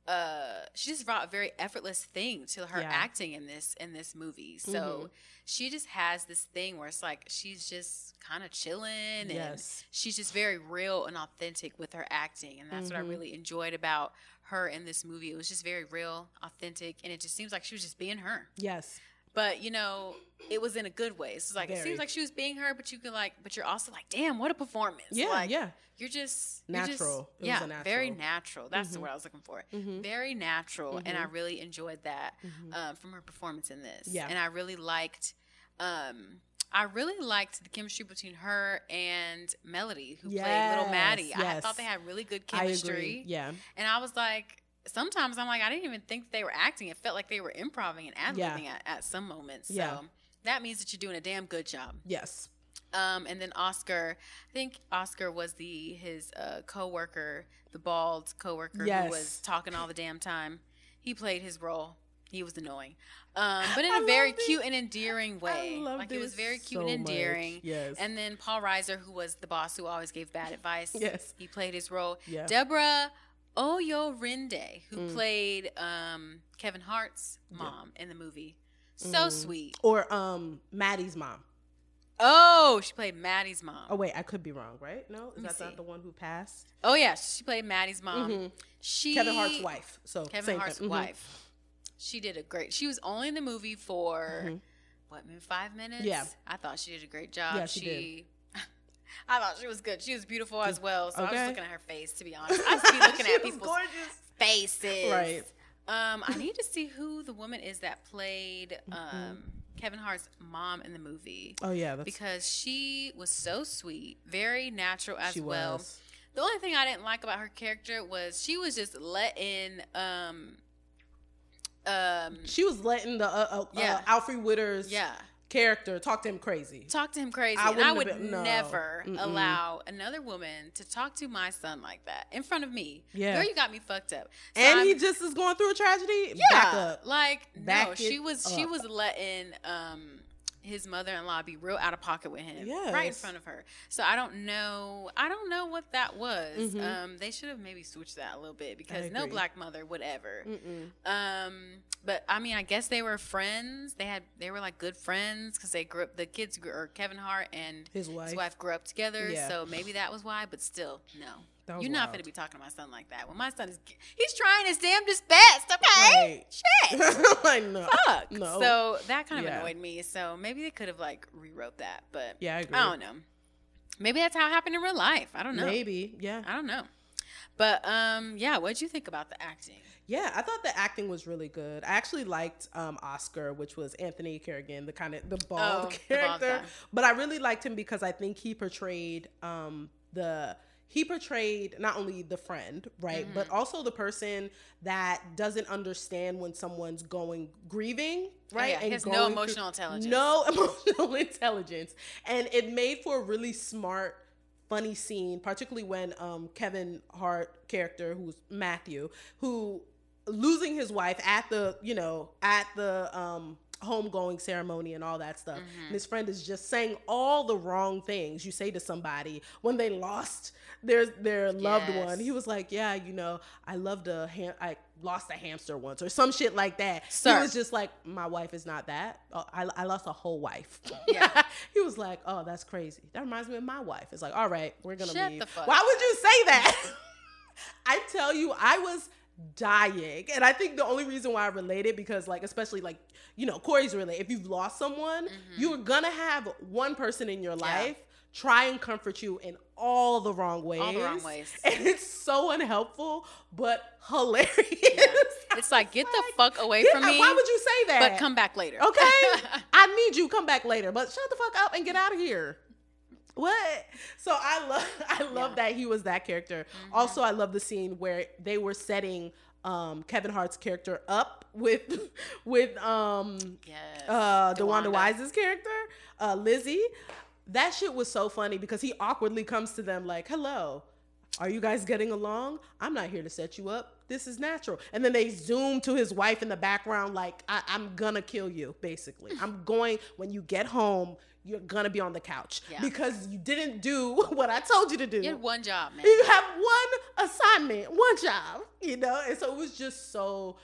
Uh, she just brought a very effortless thing to her
Yeah.
acting in this in this movie. So
Mhm.
she just has this thing where it's like she's just kind of chilling and
Yes.
she's just very real and authentic with her acting and that's what i
Mhm.
really enjoyed about her in this movie it was just very real authentic and it just seems like she was just being her
Yes.
But you know it was in a good way it's like it seems like she was being her but you can like but you're also like damn what a performance
Yeah.
like,
yeah.
you're just you're just-
Natural.
Yeah
a
very
natural.
natural that's the
Mhm.
word i was looking for
Mhm.
very natural and i
Mhm.
really enjoyed that
Mhm.
um, from her performance in this
Yeah.
and i really liked um, I really liked the chemistry between her and Melody, who played little
Yes,
Maddie. I thought they had really good chemistry.
Yeah.
And I was like, sometimes I'm like, I didn't even think they were acting. It felt like they were improvising and ad libbing
Yeah.
at, at some moments.
Yeah.
So that means that you're doing a damn good job.
Yes.
Um, and then Oscar, I think Oscar was the his uh, coworker, the bald coworker
Yes.
who was talking all the damn time. He played his role. He was annoying, um, but in
I
a very
it.
cute and endearing way. like it was very cute
so
and
much.
endearing.
Yes.
And then Paul Reiser, who was the boss who always gave bad advice.
Yes.
He played his role.
Yeah.
Deborah Ayorinde, who
Mm.
played um, Kevin Hart's mom in the movie. So
Mm.
sweet.
Or um Maddie's mom.
Oh, she played Maddie's mom.
Oh wait, I could be wrong, right? No, is that
see.
not the one who passed?
Oh yeah, she played Maddie's mom.
Mhm.
She
Kevin Hart's wife. So
Kevin Hart's.
Mhm.
wife. She did a great. She was only in the movie for
Mhm.
what, maybe five minutes.
Yeah.
I thought she did a great job.
Yeah, she did.
I thought she was good. She was beautiful as well. So I was
Okay.
looking at her face. To be honest, I just be looking at people's
gorgeous.
faces.
Right.
Um, I need to see who the woman is that played
Mm-hmm.
um, Kevin Hart's mom in the movie
Oh yeah, that's
because she was so sweet, very natural as
she
well.
was.
The only thing I didn't like about her character was she was just letting um um
She was letting the uh, uh,
Yeah.
uh, Alfred Witter's
yeah
character talk to him crazy.
talk to him crazy.
I
I would
been- no.
never
Mm-mm.
allow another woman to talk to my son like that in front of me.
Yeah.
girl, you got me fucked up. So
and
I'm-
he just is going through a tragedy.
yeah,
Back up.
like no, she was she was letting um his mother-in-law be real out of pocket with him right in front of her. So i don't know i don't know what that was.
Mhm.
um they should have maybe switched that a little bit because no black mother would ever. Um but i mean i guess they were friends. They had they were like good friends because they grew up the kids grew, or kevin hart and
His wife.
his wife grew up together
Yeah.
so maybe that was why but still no you're not going to be talking to my son like that when my son is he's trying his damnedest best okay
Right.
shit
I know.
fuck.
No.
So that kind of
Yeah.
annoyed me. So maybe they could have like rewrote that, but
Yeah, I agree.
I don't know. Maybe that's how it happened in real life. I don't know.
Maybe. Yeah.
I don't know. But um, yeah. What'd you think about the acting?
Yeah, I thought the acting was really good. I actually liked um, Oscar, which was Anthony Carrigan, the kind of the bald
Oh, the bald
character. but I really liked him because I think he portrayed um, the he portrayed not only the friend, right,
Mm-hmm.
but also the person that doesn't understand when someone's going grieving, right?
Oh, yeah, he has no emotional intelligence.
No emotional intelligence, and it made for a really smart funny scene, particularly when um, Kevin Hart character, who's Matthew, who losing his wife at the you know at the um, homegoing ceremony and all that stuff.
Mm-hmm.
And his friend is just saying all the wrong things you say to somebody when they lost their their loved
Yes.
one. He was like, "Yeah, you know, I loved a ham- I lost a hamster once or some shit like that."
Sir.
He was just like, "My wife is not that. Oh, I I lost a whole wife."
Yeah.
he was like, "Oh, that's crazy. That reminds me of my wife." It's like, "All right, we're gonna
Shut
leave." Why would you say that? I tell you, I was dying, and I think the only reason why I related because, like, especially like you know, Corey's relate. If you've lost someone, mm-hmm. you're gonna have one person in your life try and comfort you in all the wrong ways.
All the wrong ways.
and it's so unhelpful, but hilarious.
It's like get the fuck away
Get
from
out-
me.
Why would you say that?
But come back later.
Okay, I need you. Come back later, but shut the fuck up and get out of here. What? So I love I love
Yeah.
that he was that character. Also, I love the scene where they were setting um, Kevin Hart's character up with with um,
Yes.
uh, DeWanda
DeWanda.
Wise's character, uh, Lizzie. That shit was so funny because he awkwardly comes to them like, "Hello, are you guys getting along? I'm not here to set you up. This is natural." And then they zoom to his wife in the background like, I- "I'm gonna kill you." Basically, I'm going when you get home. You're gonna be on the couch
Yeah.
because you didn't do what I told you to do.
You had one job, man.
You have one assignment, one job, you know? And so it was just so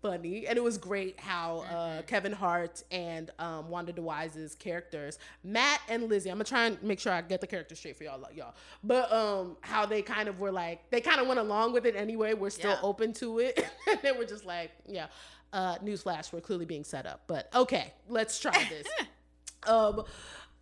funny. And it was great how uh, Kevin Hart and um, Wanda DeWise's characters, Matt and Lizzie, I'm gonna try and make sure I get the characters straight for y'all, y'all. But um, how they kind of were like, they kind of went along with it anyway. We're still
Yeah.
open to it. and they were just like, yeah, uh, newsflash, we're clearly being set up. But okay, let's try this um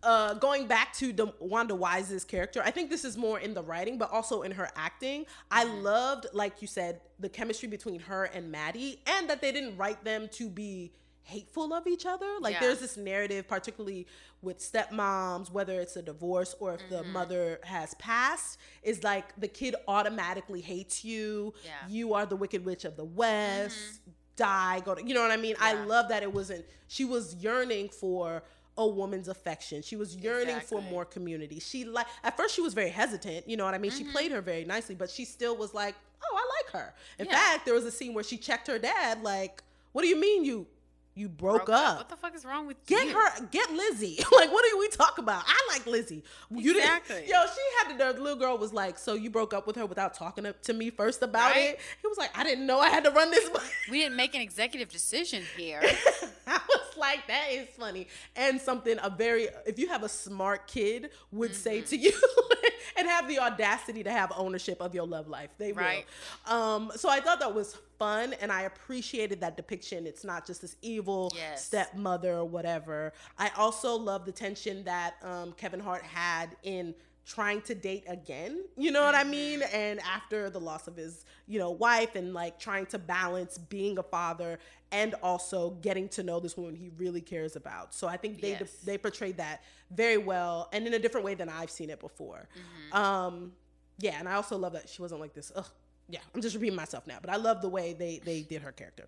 uh going back to DeWanda Wise's character, I think this is more in the writing, but also in her acting. I
Mm-hmm.
loved, like you said, the chemistry between her and Maddie, and that they didn't write them to be hateful of each other. Like
Yeah.
there's this narrative, particularly with stepmoms, whether it's a divorce or if the
Mm-hmm.
mother has passed, is like the kid automatically hates you.
Yeah.
You are the wicked witch of the West. Die, go to you know what I mean? I love that it wasn't she was yearning for a woman's affection. She was yearning for more community. She like at first she was very hesitant, you know what I mean?
Mm-hmm.
She played her very nicely, but she still was like, "Oh, I like her." In
Yeah.
fact, there was a scene where she checked her dad like, "What do you mean you you broke, up?"
What the fuck is wrong with
Get
you?
Get her, get Lizzie. like, what are we talk about? I like Lizzie. You
Exactly.
didn't, yo. She had to. The little girl was like, "So you broke up with her without talking to, me first about
Right.
it?" He was like, "I didn't know I had to run this."
We didn't make an executive decision here.
I was like, that is funny. And something a very, if you have a smart kid, would say to you and have the audacity to have ownership of your love life. They
Right.
will. Um, so I thought that was fun and I appreciated that depiction. It's not just this evil
Yes.
stepmother or whatever. I also love the tension that um, Kevin Hart had in trying to date again you know what i mean and after the loss of his you know wife and like trying to balance being a father and also getting to know this woman he really cares about. So i think they
Yes.
they portrayed that very well and in a different way than i've seen it before. Um yeah and i also love that she wasn't like this. Ugh yeah i'm just repeating myself now but i love the way they they did her character.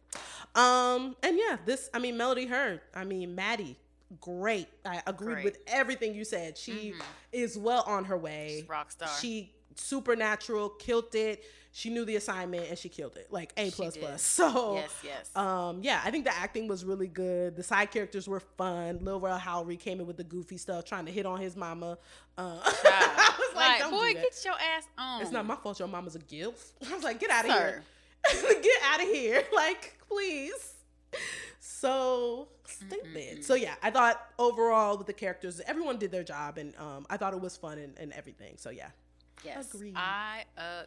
Um and yeah this i mean melody hurd i mean maddie great. I agreed
Great.
with everything you said. She is well on her way.
She's rock star.
she supernatural killed it. She knew the assignment and she killed it. Like a plus so
Yes, yes.
um yeah i think the acting was really good. The side characters were fun. Lil rel howery came in with the goofy stuff trying to hit on his mama. Uh i was like,
like, boy, get your ass on.
it's not my fault your mama's a gilf. I was like get out of here. Get out of here. Like please. So stupid. So yeah i thought overall with the characters everyone did their job and um i thought it was fun and, and everything. So yeah
Yes,
Agreed.
I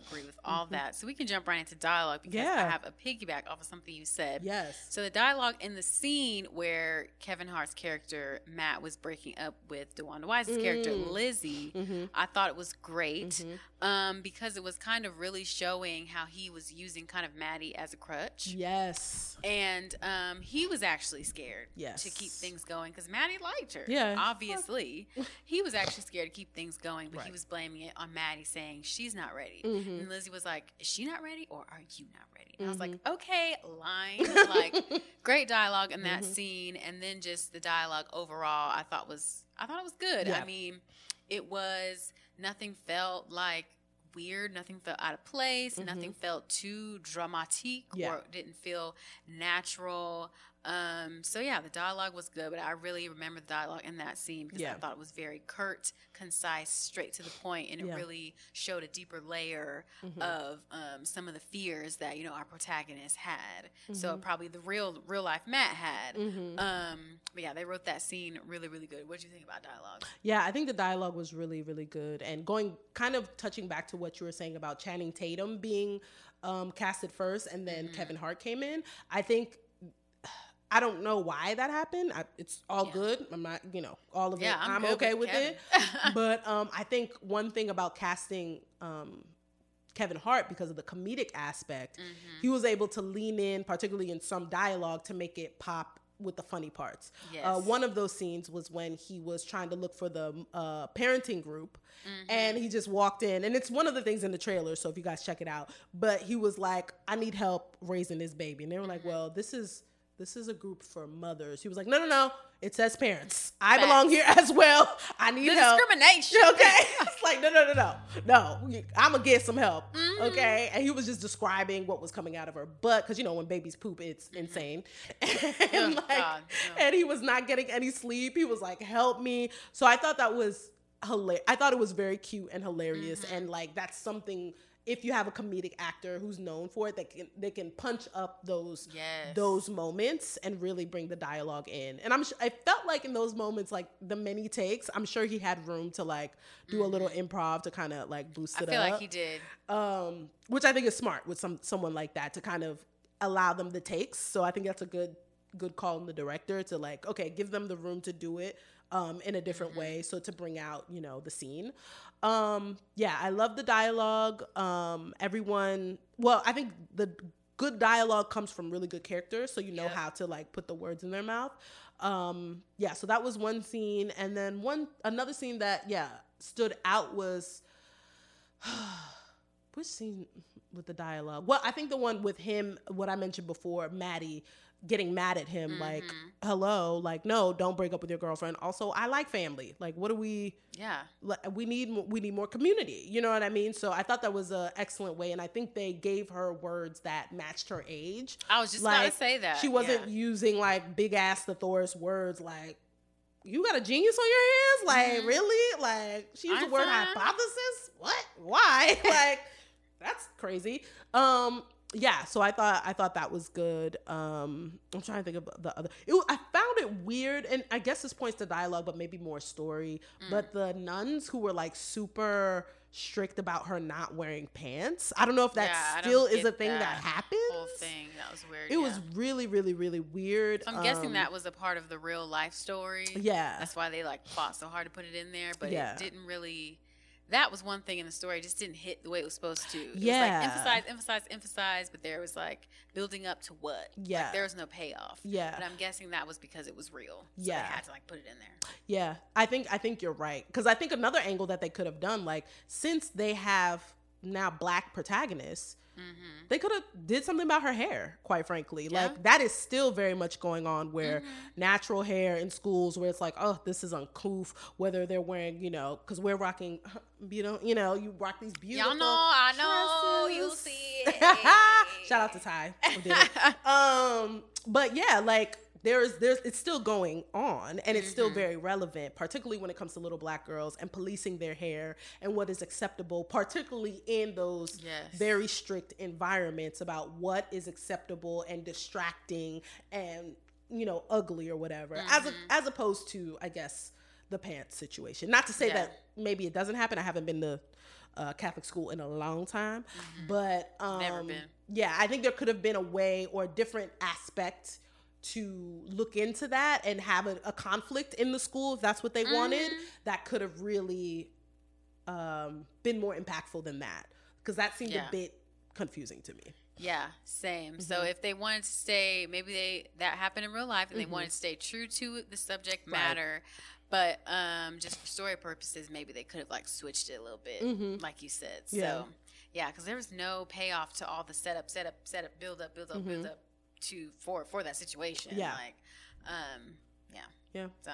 agree with all that. So we can jump right into dialogue because I have a piggyback off of something you said.
yes
So the dialogue in the scene where Kevin Hart's character Matt was breaking up with DeWanda Wise's character
Mm.
Lizzie,
Mm-hmm.
I thought it was great um, because it was kind of really showing how he was using kind of Maddie as a crutch.
yes
And um, he was actually scared
Yes.
to keep things going because Maddie liked her.
Yeah.
Obviously. he was actually scared to keep things going, but he was blaming it on Maddie saying she's not ready.
Mhm.
And Lizzie was like, Is she not ready or are you not ready? And I was like,
Mm-hmm.
Okay, line. like, great dialogue in that scene. And then just the dialogue overall, I thought was, I thought it was good.
Yeah.
I mean, it was, nothing felt like, Weird, nothing felt out of place, nothing felt too dramatique
Mm-hmm. Yeah.
or didn't feel natural. Um, so yeah, the dialogue was good, but I really remember the dialogue in that scene because
Yeah.
I thought it was very curt, concise, straight to the point, and it
Yeah. Mm-hmm.
really showed a deeper layer of um, some of the fears that you know our protagonist had. So
Mm-hmm.
probably the real real life Matt had. Um, but yeah, they wrote that scene really really good. What do you think about dialogue?
Yeah, I think the dialogue was really, really good. And going kind of touching back to what you were saying about Channing Tatum being um, casted first and then
Mm-hmm.
Kevin Hart came in, I think. I don't know why that happened. I, it's all
Yeah.
good. I'm not, you know, all of
Yeah,
it.
I'm
I'm, okay
with
with it. but um, I think one thing about casting um, Kevin Hart because of the comedic aspect,
Mm-hmm.
he was able to lean in, particularly in some dialogue, to make it pop with the funny parts.
Yes.
Uh, one of those scenes was when he was trying to look for the uh, parenting group,
Mm-hmm.
and he just walked in, and it's one of the things in the trailer. So if you guys check it out, but he was like, "I need help raising this baby," and they were like,
Mm-hmm.
"Well, this is." This is a group for mothers. He was like, no, no, no. It says parents. I belong here as well. I need
The
help.
discrimination.
Okay. it's like, no, no, no, no. No, I'm going to get some help.
Mm-hmm.
Okay. And he was just describing what was coming out of her butt. Because, you know, when babies poop, it's insane. And,
Oh,
like,
God, no.
and he was not getting any sleep. He was like, help me. So I thought that was hilarious. I thought it was very cute and hilarious.
Mm-hmm.
And like, that's something. If you have a comedic actor who's known for it, they can they can punch up those
Yes.
those moments and really bring the dialogue in. And I'm sh- I felt like in those moments, like the many takes, I'm sure he had room to like do a little improv to kind of like boost
Mm-hmm. I
it
feel
up.
like he did.
um, which I think is smart with some someone like that to kind of allow them the takes. So I think that's a good good call on the director to like okay, give them the room to do it um, in a different way, so to bring out you know the scene. Um, yeah, I love the dialogue. Um, everyone, well, I think the good dialogue comes from really good characters, so you know
Yep.
how to like put the words in their mouth. Um, yeah, so that was one scene, and then one another scene that yeah stood out was which scene with the dialogue? Well, I think the one with him, what I mentioned before, Maddie getting mad at him, like,
Mm-hmm.
hello, like, no, don't break up with your girlfriend. Also, I like family. Like, what do we?
Yeah.
We need we need more community. You know what I mean? So I thought that was an excellent way, and I think they gave her words that matched her age.
I was just about to say that.
She wasn't
yeah.
using like big ass thesaurus words like. You got a genius on your hands? Like,
Mhm.
really? Like, she used the word hypothesis? What? Why? like, that's crazy. Um, yeah, so I thought I thought that was good. Um, I'm trying to think of the other. It, I found it weird, and I guess this points to dialogue, but maybe more story.
Mm.
But the nuns who were like super strict about her not wearing pants. I don't know if that
Yeah,
still is a thing that,
that
happens.
Whole thing. That was weird.
It
yeah.
was really, really, really weird.
So I'm guessing
Um,
that was a part of the real life story.
Yeah.
That's why they like fought so hard to put it in there, but
Yeah.
it didn't really. That was one thing in the story. It just didn't hit the way it was supposed to. It was
Yeah.
like emphasize, emphasize, emphasize, but there was like building up to what?
Yeah.
Like, there was no payoff.
Yeah.
But I'm guessing that was because it was real. So
Yeah.
They had to like put it in there.
Yeah, I think I think you're right because I think another angle that they could have done, like since they have now black protagonists,
Mm-hmm.
they could have did something about her hair. Quite frankly,
Yeah.
like that is still very much going on where
Mm-hmm.
natural hair in schools where it's like, oh, this is uncouth. Whether they're wearing, you know, because we're rocking, you know, you know, you rock these beautiful.
Y'all know, I know, you'll see it.
Shout out to Ty. um, but yeah, like there's there's it's still going on and it's
Mm-hmm.
still very relevant, particularly when it comes to little black girls and policing their hair and what is acceptable, particularly in those
Yes.
very strict environments about what is acceptable and distracting and you know ugly or whatever, as a, as opposed to I guess the pants situation. Not to say
Yeah.
that maybe it doesn't happen. I haven't been to uh, Catholic school in a long time, but um,
Mm-hmm. Never been.
yeah, I think there could have been a way or a different aspect to look into that and have a, a conflict in the school if that's what they wanted.
Mm-hmm.
That could have really um, been more impactful than that because that seemed
Yeah.
a bit confusing to me.
Yeah, same. So
Mm-hmm.
if they wanted to stay, maybe they that happened in real life, and they wanted to stay true to the subject
Mm-hmm. Right.
matter. But um, just for story purposes, maybe they could have like switched it a little bit, like you said. So
Mm-hmm. Yeah.
yeah, because there was no payoff to all the setup, setup, setup, build up, build up, build up to for for that situation.
Mm-hmm. Yeah.
like um, yeah.
Yeah.
So,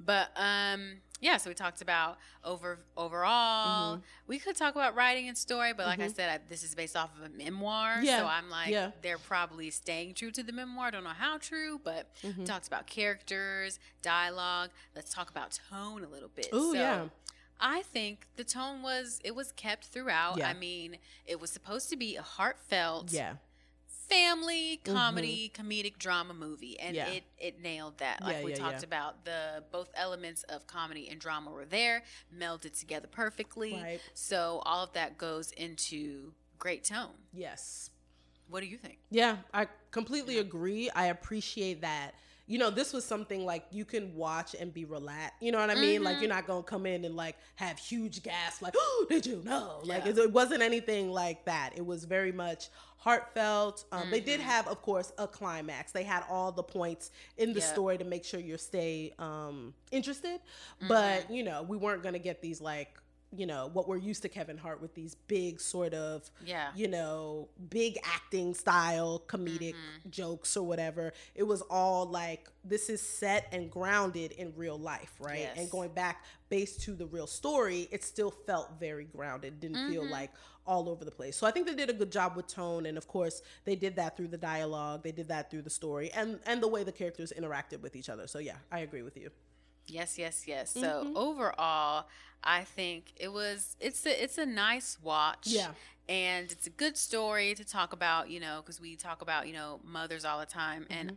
but um, yeah. So we talked about over overall.
Mm-hmm.
We could talk about writing and story, but like I said, I, this is based off of a memoir.
Yeah.
So I'm like,
Yeah.
they're probably staying true to the memoir. I don't know how true, but
Mm-hmm.
we talked about characters, dialogue. Let's talk about tone a little bit.
Ooh,
so,
yeah.
I think the tone was it was kept throughout.
Yeah.
I mean, it was supposed to be a heartfelt
Yeah.
Family comedy comedic drama movie and
Mm-hmm. Yeah.
it it nailed that like
Yeah,
we
yeah,
talked about the both elements of comedy and drama were there melded together perfectly
Right.
so all of that goes into great tone
Yes.
what do you think
Yeah, I completely agree. I appreciate that. you know, this was something like you can watch and be relaxed. You know what I mean? Like you're not gonna come in and like have huge gasp, like, oh, did you know? Like it wasn't anything like that. It was very much heartfelt. Um, They
Mm-hmm.
did have, of course, a climax. They had all the points in the
Yeah.
story to make sure you stay um, interested.
Mm-hmm.
But you know, we weren't gonna get these like. You know what we're used to Kevin Hart with these big sort of
Yeah.
you know, big acting style, comedic
Mm-hmm. jokes
or whatever. It was all like this is set and grounded in real life, right?
Yes.
And going back based to the real story, it still felt very grounded. Didn't feel
Mm-hmm.
like all over the place. So I think they did a good job with tone and of course they did that through the dialogue, they did that through the story and and the way the characters interacted with each other. So yeah, I agree with you.
Yes, yes, yes. So
Mm-hmm.
overall, I think it was it's a it's a nice watch.
Yeah.
And it's a good story to talk about, you know, because we talk about, you know, mothers all the time, and I-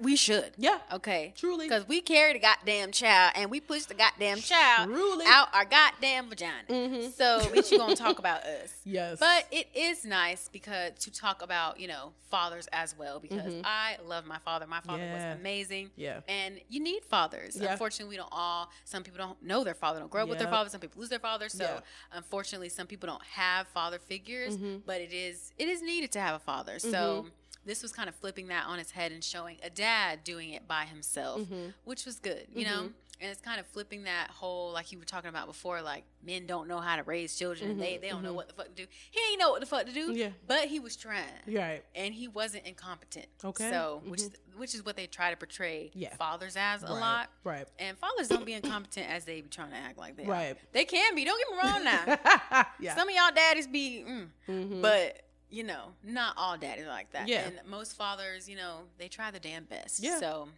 we should.
Mm-hmm. Yeah.
Okay.
Truly.
Because we carry the goddamn child and we push the goddamn child
Truly.
out our goddamn vagina.
Mhm.
So bitch, you gonna talk about us.
Yes.
But it is nice because to talk about, you know, fathers as well because I love my father. My father
Mm-hmm. Yeah.
was amazing.
Yeah.
And you need fathers.
Yeah.
Unfortunately, we don't all some people don't know their father, don't grow up with their father, some people lose their father. So unfortunately some people don't have father figures,
Mm-hmm.
but it is it is needed to have a father. So this was kind of flipping that on its head and showing a dad doing it by himself,
Mm-hmm.
which was good, you know? And it's kind of flipping that whole, like you were talking about before, like men don't know how to raise children. and They, they don't know what the fuck to do. He ain't know what the fuck to do,
Mm-hmm. Yeah.
but he was trying
right.
and he wasn't incompetent.
Okay.
So, which which is what they try to portray
Mm-hmm. Yeah.
fathers as a
Right.
lot.
Right.
And fathers don't be incompetent as they be trying to act like they are.
Right.
They can be. Don't get me wrong now.
yeah.
Some of y'all daddies be, mm,
Mhm.
but you know, not all daddies like that.
Yeah.
And most fathers, you know, they try their damn best.
Yeah.
So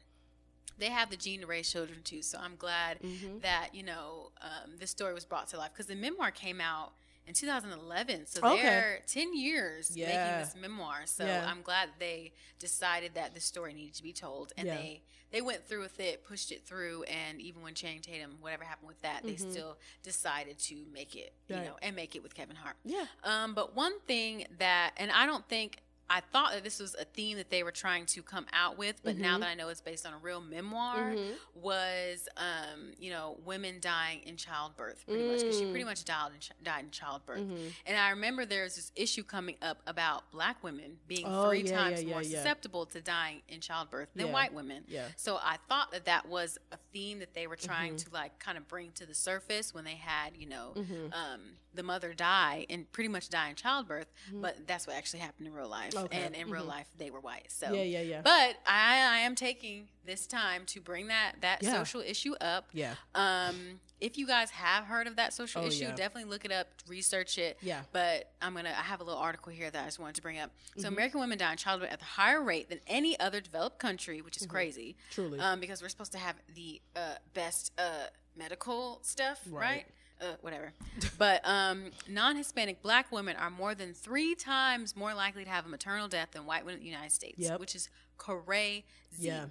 they have the gene to raise children too. So I'm glad
Mhm.
that you know um, this story was brought to life because the memoir came out in 2011. So
Okay.
they're 10 years
Yeah.
making this memoir. So
Yeah.
I'm glad they decided that the story needed to be told, and
Yeah.
they they went through with it, pushed it through, and even when Channing Tatum, whatever happened with that, they still decided to make it, you
Mm-hmm.
Know, and make it with Kevin Hart.
Yeah.
Um, but one thing that, and I don't think I thought that this was a theme that they were trying to come out with, but
Mm-hmm.
now that I know it's based on a real memoir, was um, you know women dying in childbirth, pretty much because she pretty
Mm.
much died in, ch- died in childbirth.
Mm-hmm.
And I remember there's this issue coming up about black women being
Oh,
three
yeah,
times
yeah,
more
yeah,
susceptible to dying in childbirth than white women.
Yeah.
So I thought that that was a theme that they were trying
Mm-hmm.
to like kind of bring to the surface when they had, you know,
Mm-hmm.
um, the mother die and pretty much die in childbirth. But that's what actually happened in real life.
Mm-hmm. Okay.
And in real life, they were white. So
Yeah, yeah, yeah.
But I, I am taking this time to bring that that
Yeah.
social issue up.
Yeah.
Um, if you guys have heard of that social
Oh,
issue,
yeah.
definitely look it up, research it.
Yeah.
But I'm gonna. I have a little article here that I just wanted to bring up.
Mm-hmm.
So American women die in childbirth at a higher rate than any other developed country, which is crazy.
Mm-hmm. Truly.
Um, because we're supposed to have the uh, best uh, medical stuff, right?
Right.
Uh, whatever. but um, non-Hispanic Black women are more than three times more likely to have a maternal death than white women in the United States,
Yep.
which is crazy
Yeah.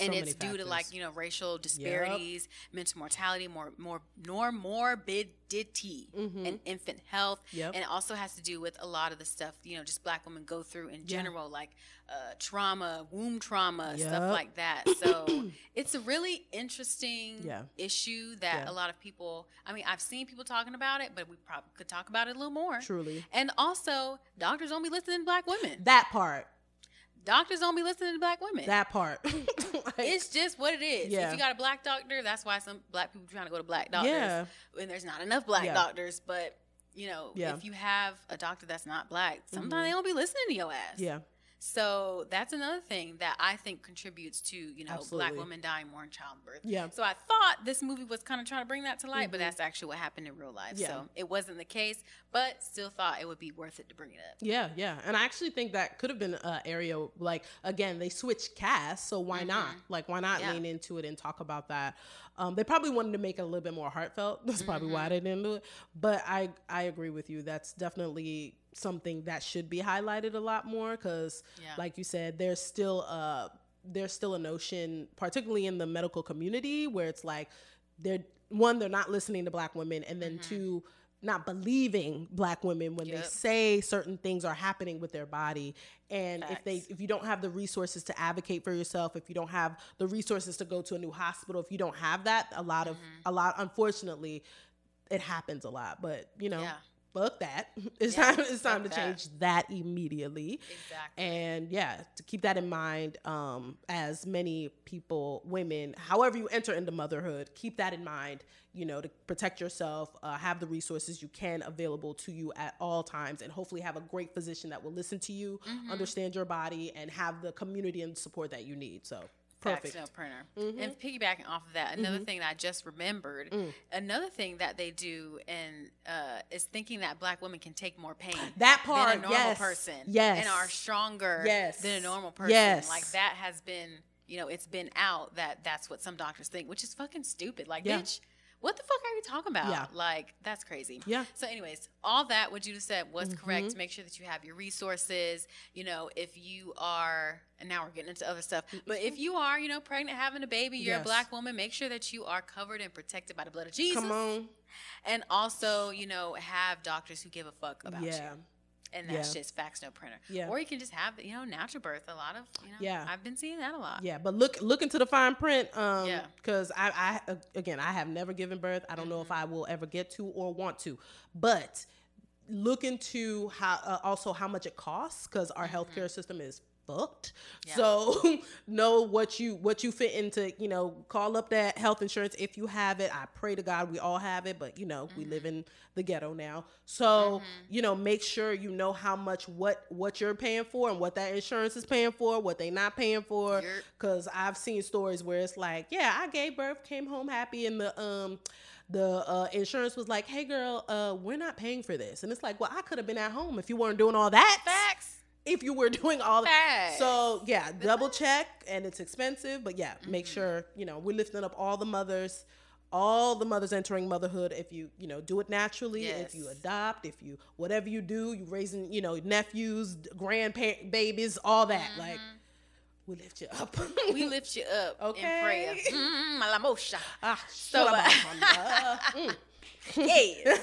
And it's due to like you know racial disparities, mental mortality, more more nor morbidity, and infant health.
Mm-hmm. Yep.
And it also has to do with a lot of the stuff you know just black women go through in general, like uh, trauma, womb trauma,
Yep.
stuff like that. So it's a really interesting
Yeah.
issue that
Yeah.
a lot of people. I mean, I've seen people talking about it, but we probably could talk about it a little more.
Truly.
And also, doctors don't be listening to black women.
That part.
Doctors don't be listening to black women.
That part. Like,
It's just what it is.
Yeah.
If you got a black doctor, that's why some black people trying to go to black doctors.
Yeah.
And there's not enough black
Yeah.
doctors. But you know,
Yeah. Mm-hmm.
if you have a doctor that's not black, sometimes they don't be listening to your ass.
yeah.
So that's another thing that I think contributes to you know
Absolutely.
black women dying more in childbirth.
Yeah. Mm-hmm.
So I thought this movie was kind of trying to bring that to light, but that's actually what happened in real life.
Yeah.
So it wasn't the case, but still thought it would be worth it to bring it up.
Yeah, yeah. And I actually think that could have been an area like again, they switched cast, so why not? Like why not
Mm-hmm. Yeah.
lean into it and talk about that? Um, they probably wanted to make it a little bit more heartfelt. That's probably
Mm-hmm.
why they didn't do it. But I I agree with you. That's definitely something that should be highlighted a lot more because
Yeah.
like you said, there's still a there's still a notion, particularly in the medical community, where it's like they're one, they're not listening to black women, and then
Mm-hmm.
two, not believing black women when they say certain things are happening with their body and if they if you don't have the resources to advocate for yourself if you don't have the resources to go to a new hospital if you don't have that a lot of
Mm-hmm.
a lot unfortunately it happens a lot but you know
Yeah.
Fuck that it's
Yeah,
time it's time to
that.
change that immediately
Exactly.
and yeah to keep that in mind um as many people women however you enter into motherhood keep that in mind you know to protect yourself uh, have the resources you can available to you at all times and hopefully have a great physician that will listen to you
Mm-hmm.
understand your body and have the community and support that you need so perfect Mm-hmm.
no printer. And piggybacking off of that, another thing that I just remembered,
Mm.
another thing that they do and uh, is thinking that black women can take more pain.
That part, than
a normal
yes,
person.
yes.
And are stronger
Yes.
than a normal person.
Yes.
Like that has been, you know, it's been out that that's what some doctors think, which is fucking stupid. Like,
Yeah.
bitch, what the fuck are you talking about?
Yeah.
Like, that's crazy.
Yeah. Mm-hmm.
So, anyways, all that what you just said was correct. Make sure that you have your resources. You know, if you are, and now we're getting into other stuff, but if you are, you know, pregnant, having a baby, you're
Yes.
a black woman, make sure that you are covered and protected by the blood of Jesus.
come on
And also, you know, have doctors who give a fuck about
yeah
you. And that's
Yeah.
just fax no printer.
Yeah.
Or you can just have, you know, natural birth. A lot of, you know,
Yeah.
I've been seeing that a lot.
Yeah, but look look into the fine print. Um,
Yeah.
because I, I again I have never given birth. I don't know
Mm-hmm.
if I will ever get to or want to, but look into how uh, also how much it costs because our healthcare system is fucked.
Mm-hmm. Yeah.
So know what you what you fit into. You know, call up that health insurance if you have it. I pray to God we all have it, but you know we live
Mm-hmm.
in the ghetto now. So you know make sure you know how much what what you're paying for and what that insurance is paying for, what they not paying for.
Yerp.
Cause I've seen stories where it's like, yeah, I gave birth, came home happy, and the um the uh, insurance was like, hey girl, uh, we're not paying for this, and it's like, well, I could have been at home if you weren't doing all that.
Facts.
If you were doing all that. So yeah, double check, and it's expensive, but yeah,
Mm-hmm.
make sure you know we're lifting up all the mothers. All the mothers entering motherhood, if you you know do it naturally, if you adopt, if you whatever you do, you raising you know nephews, grandparent babies, all that. Like we lift you up.
Mm-hmm. We lift you up in
Okay.
prayer. Mm.
Ah,
So,
so
uh, yeah.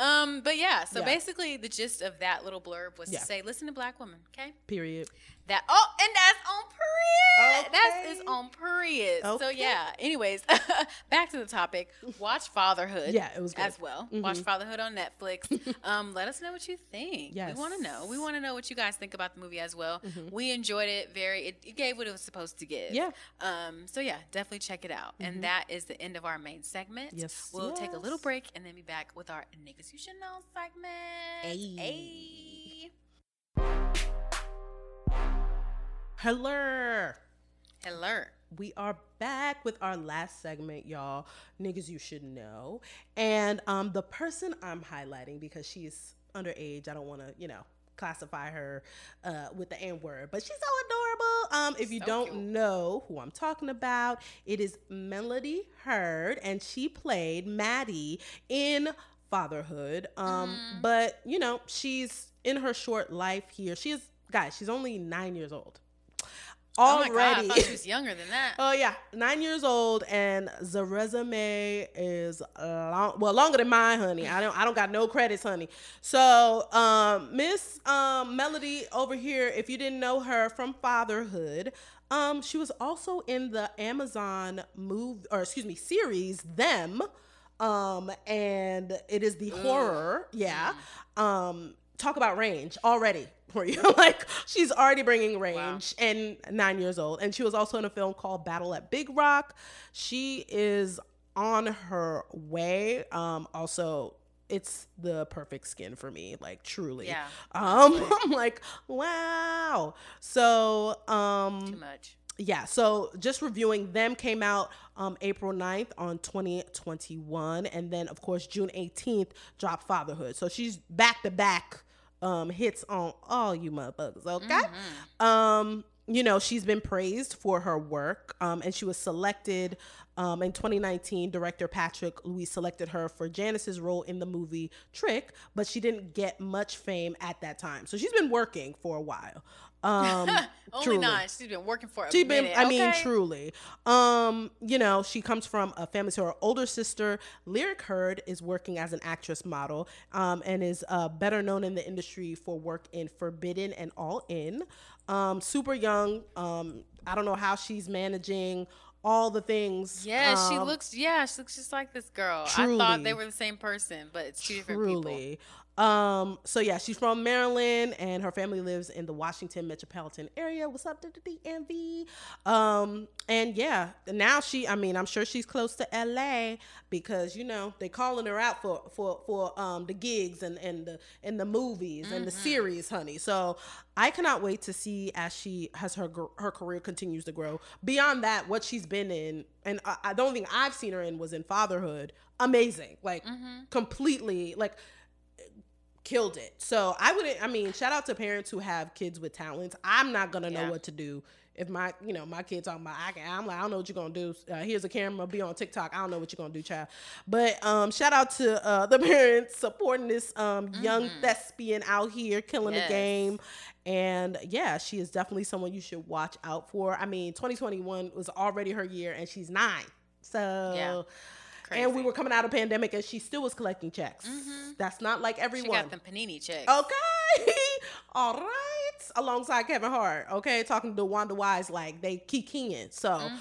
um, but yeah, so
Yeah.
basically the gist of that little blurb was
Yeah.
to say, listen to black women, okay?
period.
That oh, and that's on period. That is
Okay.
on period. So yeah. Anyways, back to the topic. Watch Fatherhood.
Yeah, it was good.
as well. Watch Fatherhood on Netflix. um, let us know what you think.
Yes.
We want to know. We want to know what you guys think about the movie as well. We enjoyed it. Very. It, it gave what it was supposed to give.
Yeah.
Um. So yeah, definitely check it out. And that is the end of our main segment.
Yes,
We'll take a little break and then be back with our niggas you should know segment.
Ayy.
Ayy.
Hello.
Hello.
We are back with our last segment, y'all. Niggas you should know. And um the person I'm highlighting because she's underage, I don't want to, you know, classify her uh with the N word, but she's so adorable. Um if you
So
don't
cute.
know who I'm talking about, it is Melody Hurd, and she played Maddie in Fatherhood. Um
Mm.
but, you know, she's in her short life here. She is guys, she's only 9 years old.
Oh my god! I
Already.
thought she was younger than that.
Oh yeah, nine years old, and the resume is long, well longer than mine, honey. I don't, I don't got no credits, honey. So, um, Miss um, Melody over here, if you didn't know her from Fatherhood, um, she was also in the Amazon move, or excuse me, series Them, um, and it is the horror, yeah. Um, talk about range already for you. like she's already bringing range and nine years old. And she was also in a film called Battle at Big Rock. She is on her way. Um, also, it's the perfect skin for me, like truly.
Yeah,
Um, I'm like, wow. So, um,
Too much.
yeah so just reviewing them came out um april 9th on 2021 and then of course june 18th dropped fatherhood so she's back to back um hits on all you motherfuckers okay um you know, she's been praised for her work, um, and she was selected um, in 2019. Director Patrick Lussier selected her for Janice's role in the movie Trick, but she didn't get much fame at that time. So she's been working for a while. Um,
Only
truly.
nine. She's been working for a
She's been,
minute.
I mean, truly. Um, you know, she comes from a family. So her older sister, Lyric Hurd, is working as an actress model, um, and is uh, better known in the industry for work in Forbidden and All In. Um, super young. Um, I don't know how she's managing all the things.
Yeah, she
um,
looks. Yeah, she looks just like this girl. I thought they were the same person, but it's two different people.
Um, so yeah, she's from Maryland and her family lives in the Washington metropolitan area. What's up, DMV? Um, and yeah, now she, I mean, I'm sure she's close to LA because, you know, they calling her out for, for, for, um, the gigs and, and the, and the movies and the
Mm-hmm.
series, honey. So I cannot wait to see as she has her, her career continues to grow beyond that, what she's been in. And I, I don't think I've seen her in was in fatherhood. Amazing. Like
Mm-hmm.
completely like, killed it. So I wouldn't. I mean, shout out to parents who have kids with talents. I'm not gonna know what to do if my, you know, my kids talking about. I can, I'm like, I don't know what you're gonna do. Uh, here's a camera. Be on TikTok. I don't know what you're gonna do, child. But um, shout out to uh, the parents supporting this um young thespian out here killing
Mm-hmm. Yes.
the game. And yeah, she is definitely someone you should watch out for. I mean, 2021 was already her year, and she's nine. So.
Yeah.
And we were coming out of pandemic, and she still was collecting checks. That's not like everyone.
She got them panini checks.
Okay. All right. Alongside Kevin Hart. Okay. Talking to Wanda Wise, like they kikiing. So
Mm-hmm.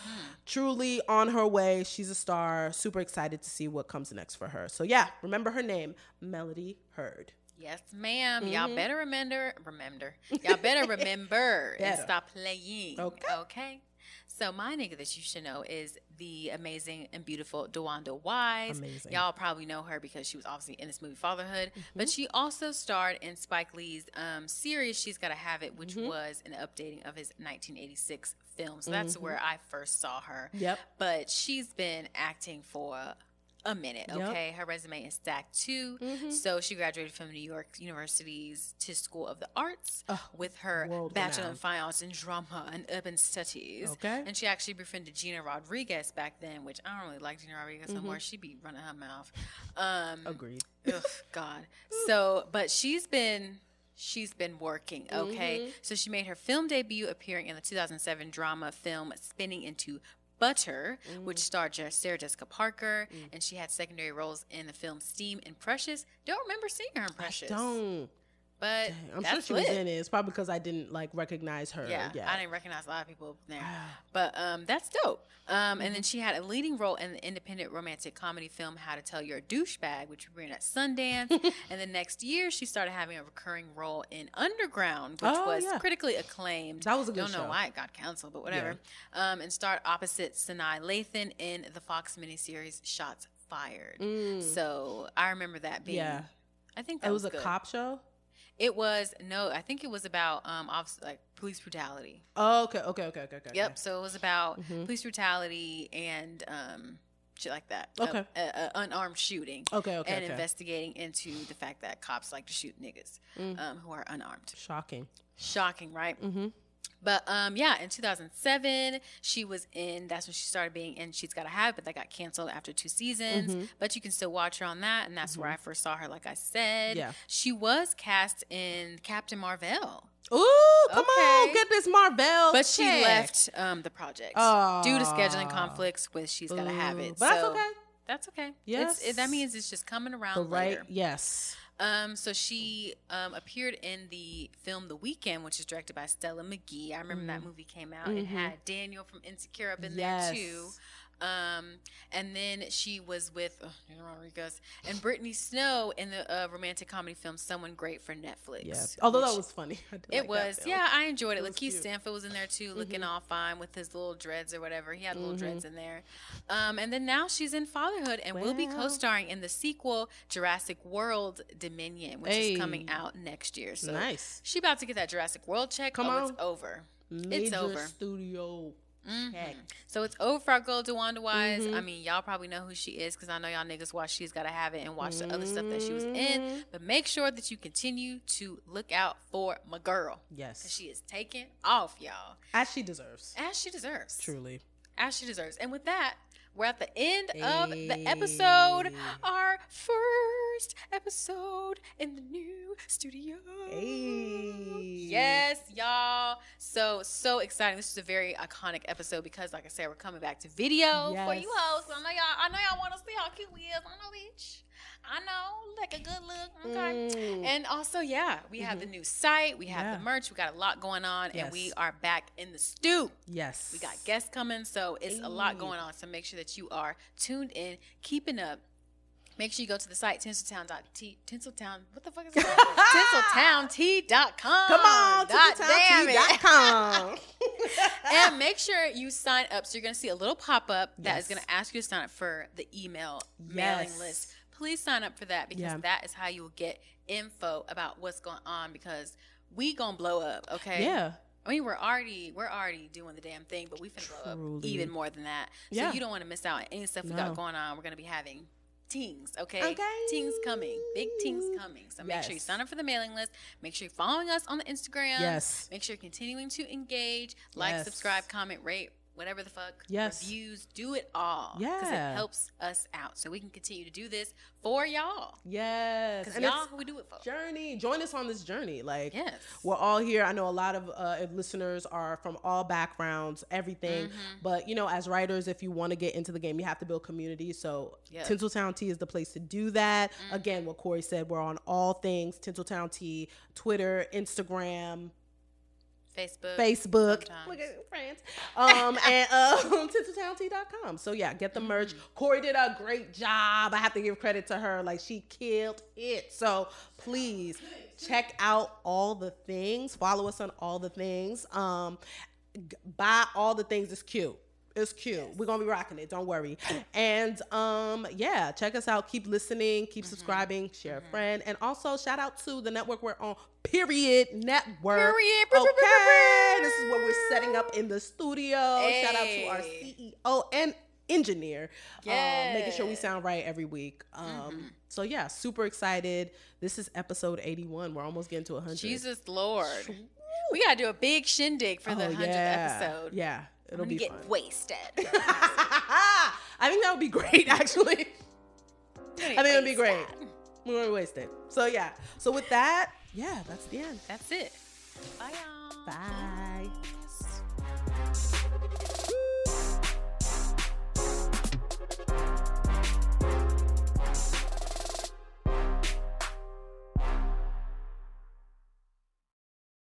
truly on her way. She's a star. Super excited to see what comes next for her. So yeah, remember her name, Melody Hurd.
Yes, madam
Mm-hmm.
Y'all better remember. Remember. Y'all better remember and stop playing.
Okay.
Okay. So my nigga that you should know is the amazing and beautiful DeWanda Wise.
Amazing.
Y'all probably know her because she was obviously in this movie Fatherhood,
Mm-hmm.
but she also starred in Spike Lee's um, series She's Gotta Have It, which
Mm-hmm.
was an updating of his 1986 film. So that's
Mm-hmm.
where I first saw her.
Yep.
But she's been acting for a minute,
Yep. Mm-hmm.
okay? Her resume is stacked too. So she graduated from New York University's Tisch School of the Arts with her Bachelor in Fine Arts in Drama and Urban Studies.
Okay.
And she actually befriended Gina Rodriguez back then, which I don't really like Gina Rodriguez
Mm-hmm.
no more. She be running her mouth. Um,
Agreed.
Ugh, God. So, but she's been she's been working. Okay,
Mm-hmm.
so she made her film debut appearing in the 2007 drama film "Spinning into Butter," which
Mm.
starred Sarah Jessica Parker, and she had secondary roles in the film "Steam" and "Precious." Don't remember seeing her in "Precious,"
Don't.
But
I'm sure she
lit.
was in it. It's probably because I didn't like recognize her.
Yeah,
Yeah.
I didn't recognize a lot of people there, but um, that's dope. Um, and then she had a leading role in the independent romantic comedy film "How to Tell You're a Douchebag," which we ran at Sundance. and the next year, she started having a recurring role in Underground, which
Oh,
was
yeah.
critically acclaimed.
That was a good
Don't know
show.
why it got canceled, but whatever. Um, and starred opposite Sanaa Lathan in the Fox miniseries "Shots Fired." So I remember that being.
Mm. Yeah.
I think that
it was, a
good.
cop show.
It was no, I think it was about um, like police brutality.
Oh, okay, okay, okay, okay, okay.
Yep. So it was about
Mm-hmm.
police brutality and um, shit like that. A-
Okay.
A, a unarmed shooting.
Okay, okay,
And
okay.
investigating into the fact that cops like to shoot niggas
Mm.
um, who are unarmed.
Shocking.
Shocking, right?
Mm-hmm.
But um, yeah, in 2007, she was in. That's when she started being in. She's Gotta Have, but that got canceled after two seasons.
Mm-hmm.
But you can still watch her on that, and that's where I first saw her. Like I said,
Yeah.
she was cast in Captain Marvel.
Ooh, come on,
Okay.
get this Marvel.
But she left um, the project due to scheduling conflicts with She's Gotta Have
Ooh,
It.
But that's okay.
That's okay.
Yes.
It's, it, that means it's just coming around
The right,
later.
yes.
Um, so she um, appeared in the film The Weekend, which is directed by Stella Meghie. I remember that movie came out. It had Daniel from Insecure up in
Mm-hmm. Yes.
there too. Um, and then she was with oh, Rodriguez and Brittany Snow in the uh, romantic comedy film Someone Great for Netflix.
Yeah. Although that was funny.
It
like
was, yeah, I enjoyed it.
was
LaKeith.
Mm-hmm.
Stanfield was in there too, looking all fine with his little dreads or whatever. He had little dreads in there. Um, and then now she's in Fatherhood and will be co-starring in the sequel Jurassic World Dominion, which
Hey.
is coming out next year. So
Nice.
she about to get that Jurassic World check.
Come
oh,
on.
it's over.
Major
over.
studio. Check. Mm-hmm.
So it's over for our girl DeWanda Wise. I mm-hmm. mean, y'all probably know who she is because I know y'all niggas watch She's Gotta Have It and watch the other stuff that she was in. Mm-hmm. But make sure that you continue to look out for my girl. Because
Yes.
she is taking off, y'all.
As she deserves.
As she deserves.
Truly.
As she deserves. And with that, we're at the end of the episode. Our first episode in the new studio.
Hey.
Yes, y'all. So so exciting. This is a very iconic episode because, like I said, we're coming back to video for
Yes.
you hoes. I know y'all. I know y'all want to see how cute we is. I know, bitch. I know, like a good look. Okay.
Mm.
And also, yeah, we have the new site. We have
Yeah.
the merch. We got a lot going on, and we are back in the stew.
Yes.
We got guests coming, so it's a lot going on. So make sure that you are tuned in, keeping up. Make sure you go to the site tinseltown.t tinseltown. What the fuck is that? tinseltownt.com.
Come on,
God damn it.
tinseltowntea.com.
and make sure you sign up. So you're going to see a little pop up that is
Yes.
going to ask you to sign up for the email mailing list. Please sign up for that because
Yeah.
that is how you will get info about what's going on because we gonna blow up. Okay.
yeah.
I mean, we're already we're already doing the damn thing, but we finna blow up even more than that.
Yeah.
So you don't want to miss out on any stuff we
No.
got going on. We're gonna be having tings, okay?
Okay.
Tings coming, big tings coming. So make sure you sign up for the mailing list. Make sure you're following us on the Instagram.
Yes.
Make sure you're continuing to engage, like,
Yes.
subscribe, comment, rate, whatever the fuck.
Yes.
Reviews, do it all.
Yeah.
Because it helps us out, so we can continue to do this for y'all.
Yes.
Because y'all, who we do it for.
journey. Join us on this journey. Like
Yes.
we're all here. I know a lot of uh, listeners are from all backgrounds, everything.
Mm-hmm.
But you know, as writers, if you want to get into the game, you have to build community. So
Yeah.
Tinseltown Tea is the place to do that.
Mm-hmm.
Again, what Corey said, we're on all things Tinseltown Tea, Twitter, Instagram,
Facebook.
Facebook.
Sometimes.
Look at friends. Um, and um, tinseltowntea.com. So yeah, get the merch.
Mm-hmm.
Corey did a great job. I have to give credit to her. Like she killed it. So please check out all the things. Follow us on all the things. Um, g- buy all the things. It's cute. It's cute. We're gonna be rocking it. Don't worry. And um, yeah, check us out. Keep listening. Keep subscribing. Share a friend. And also shout out to the network we're on. Period network.
Period.
Okay. This is what we're setting up in the studio. Shout out to our CEO and engineer. Um, making sure we sound right every week. Um, so yeah, super excited. This is episode 81. We're almost getting to 100.
Jesus Lord. We gotta do a big shindig for the
Oh,
hundredth
yeah.
episode.
Yeah, it'll be fun.
get wasted.
I think that would be great, actually. I think it'd be great.
Wasted.
We're gonna waste it. So yeah. So with that, yeah, that's the end.
That's it. Bye y'all.
Bye.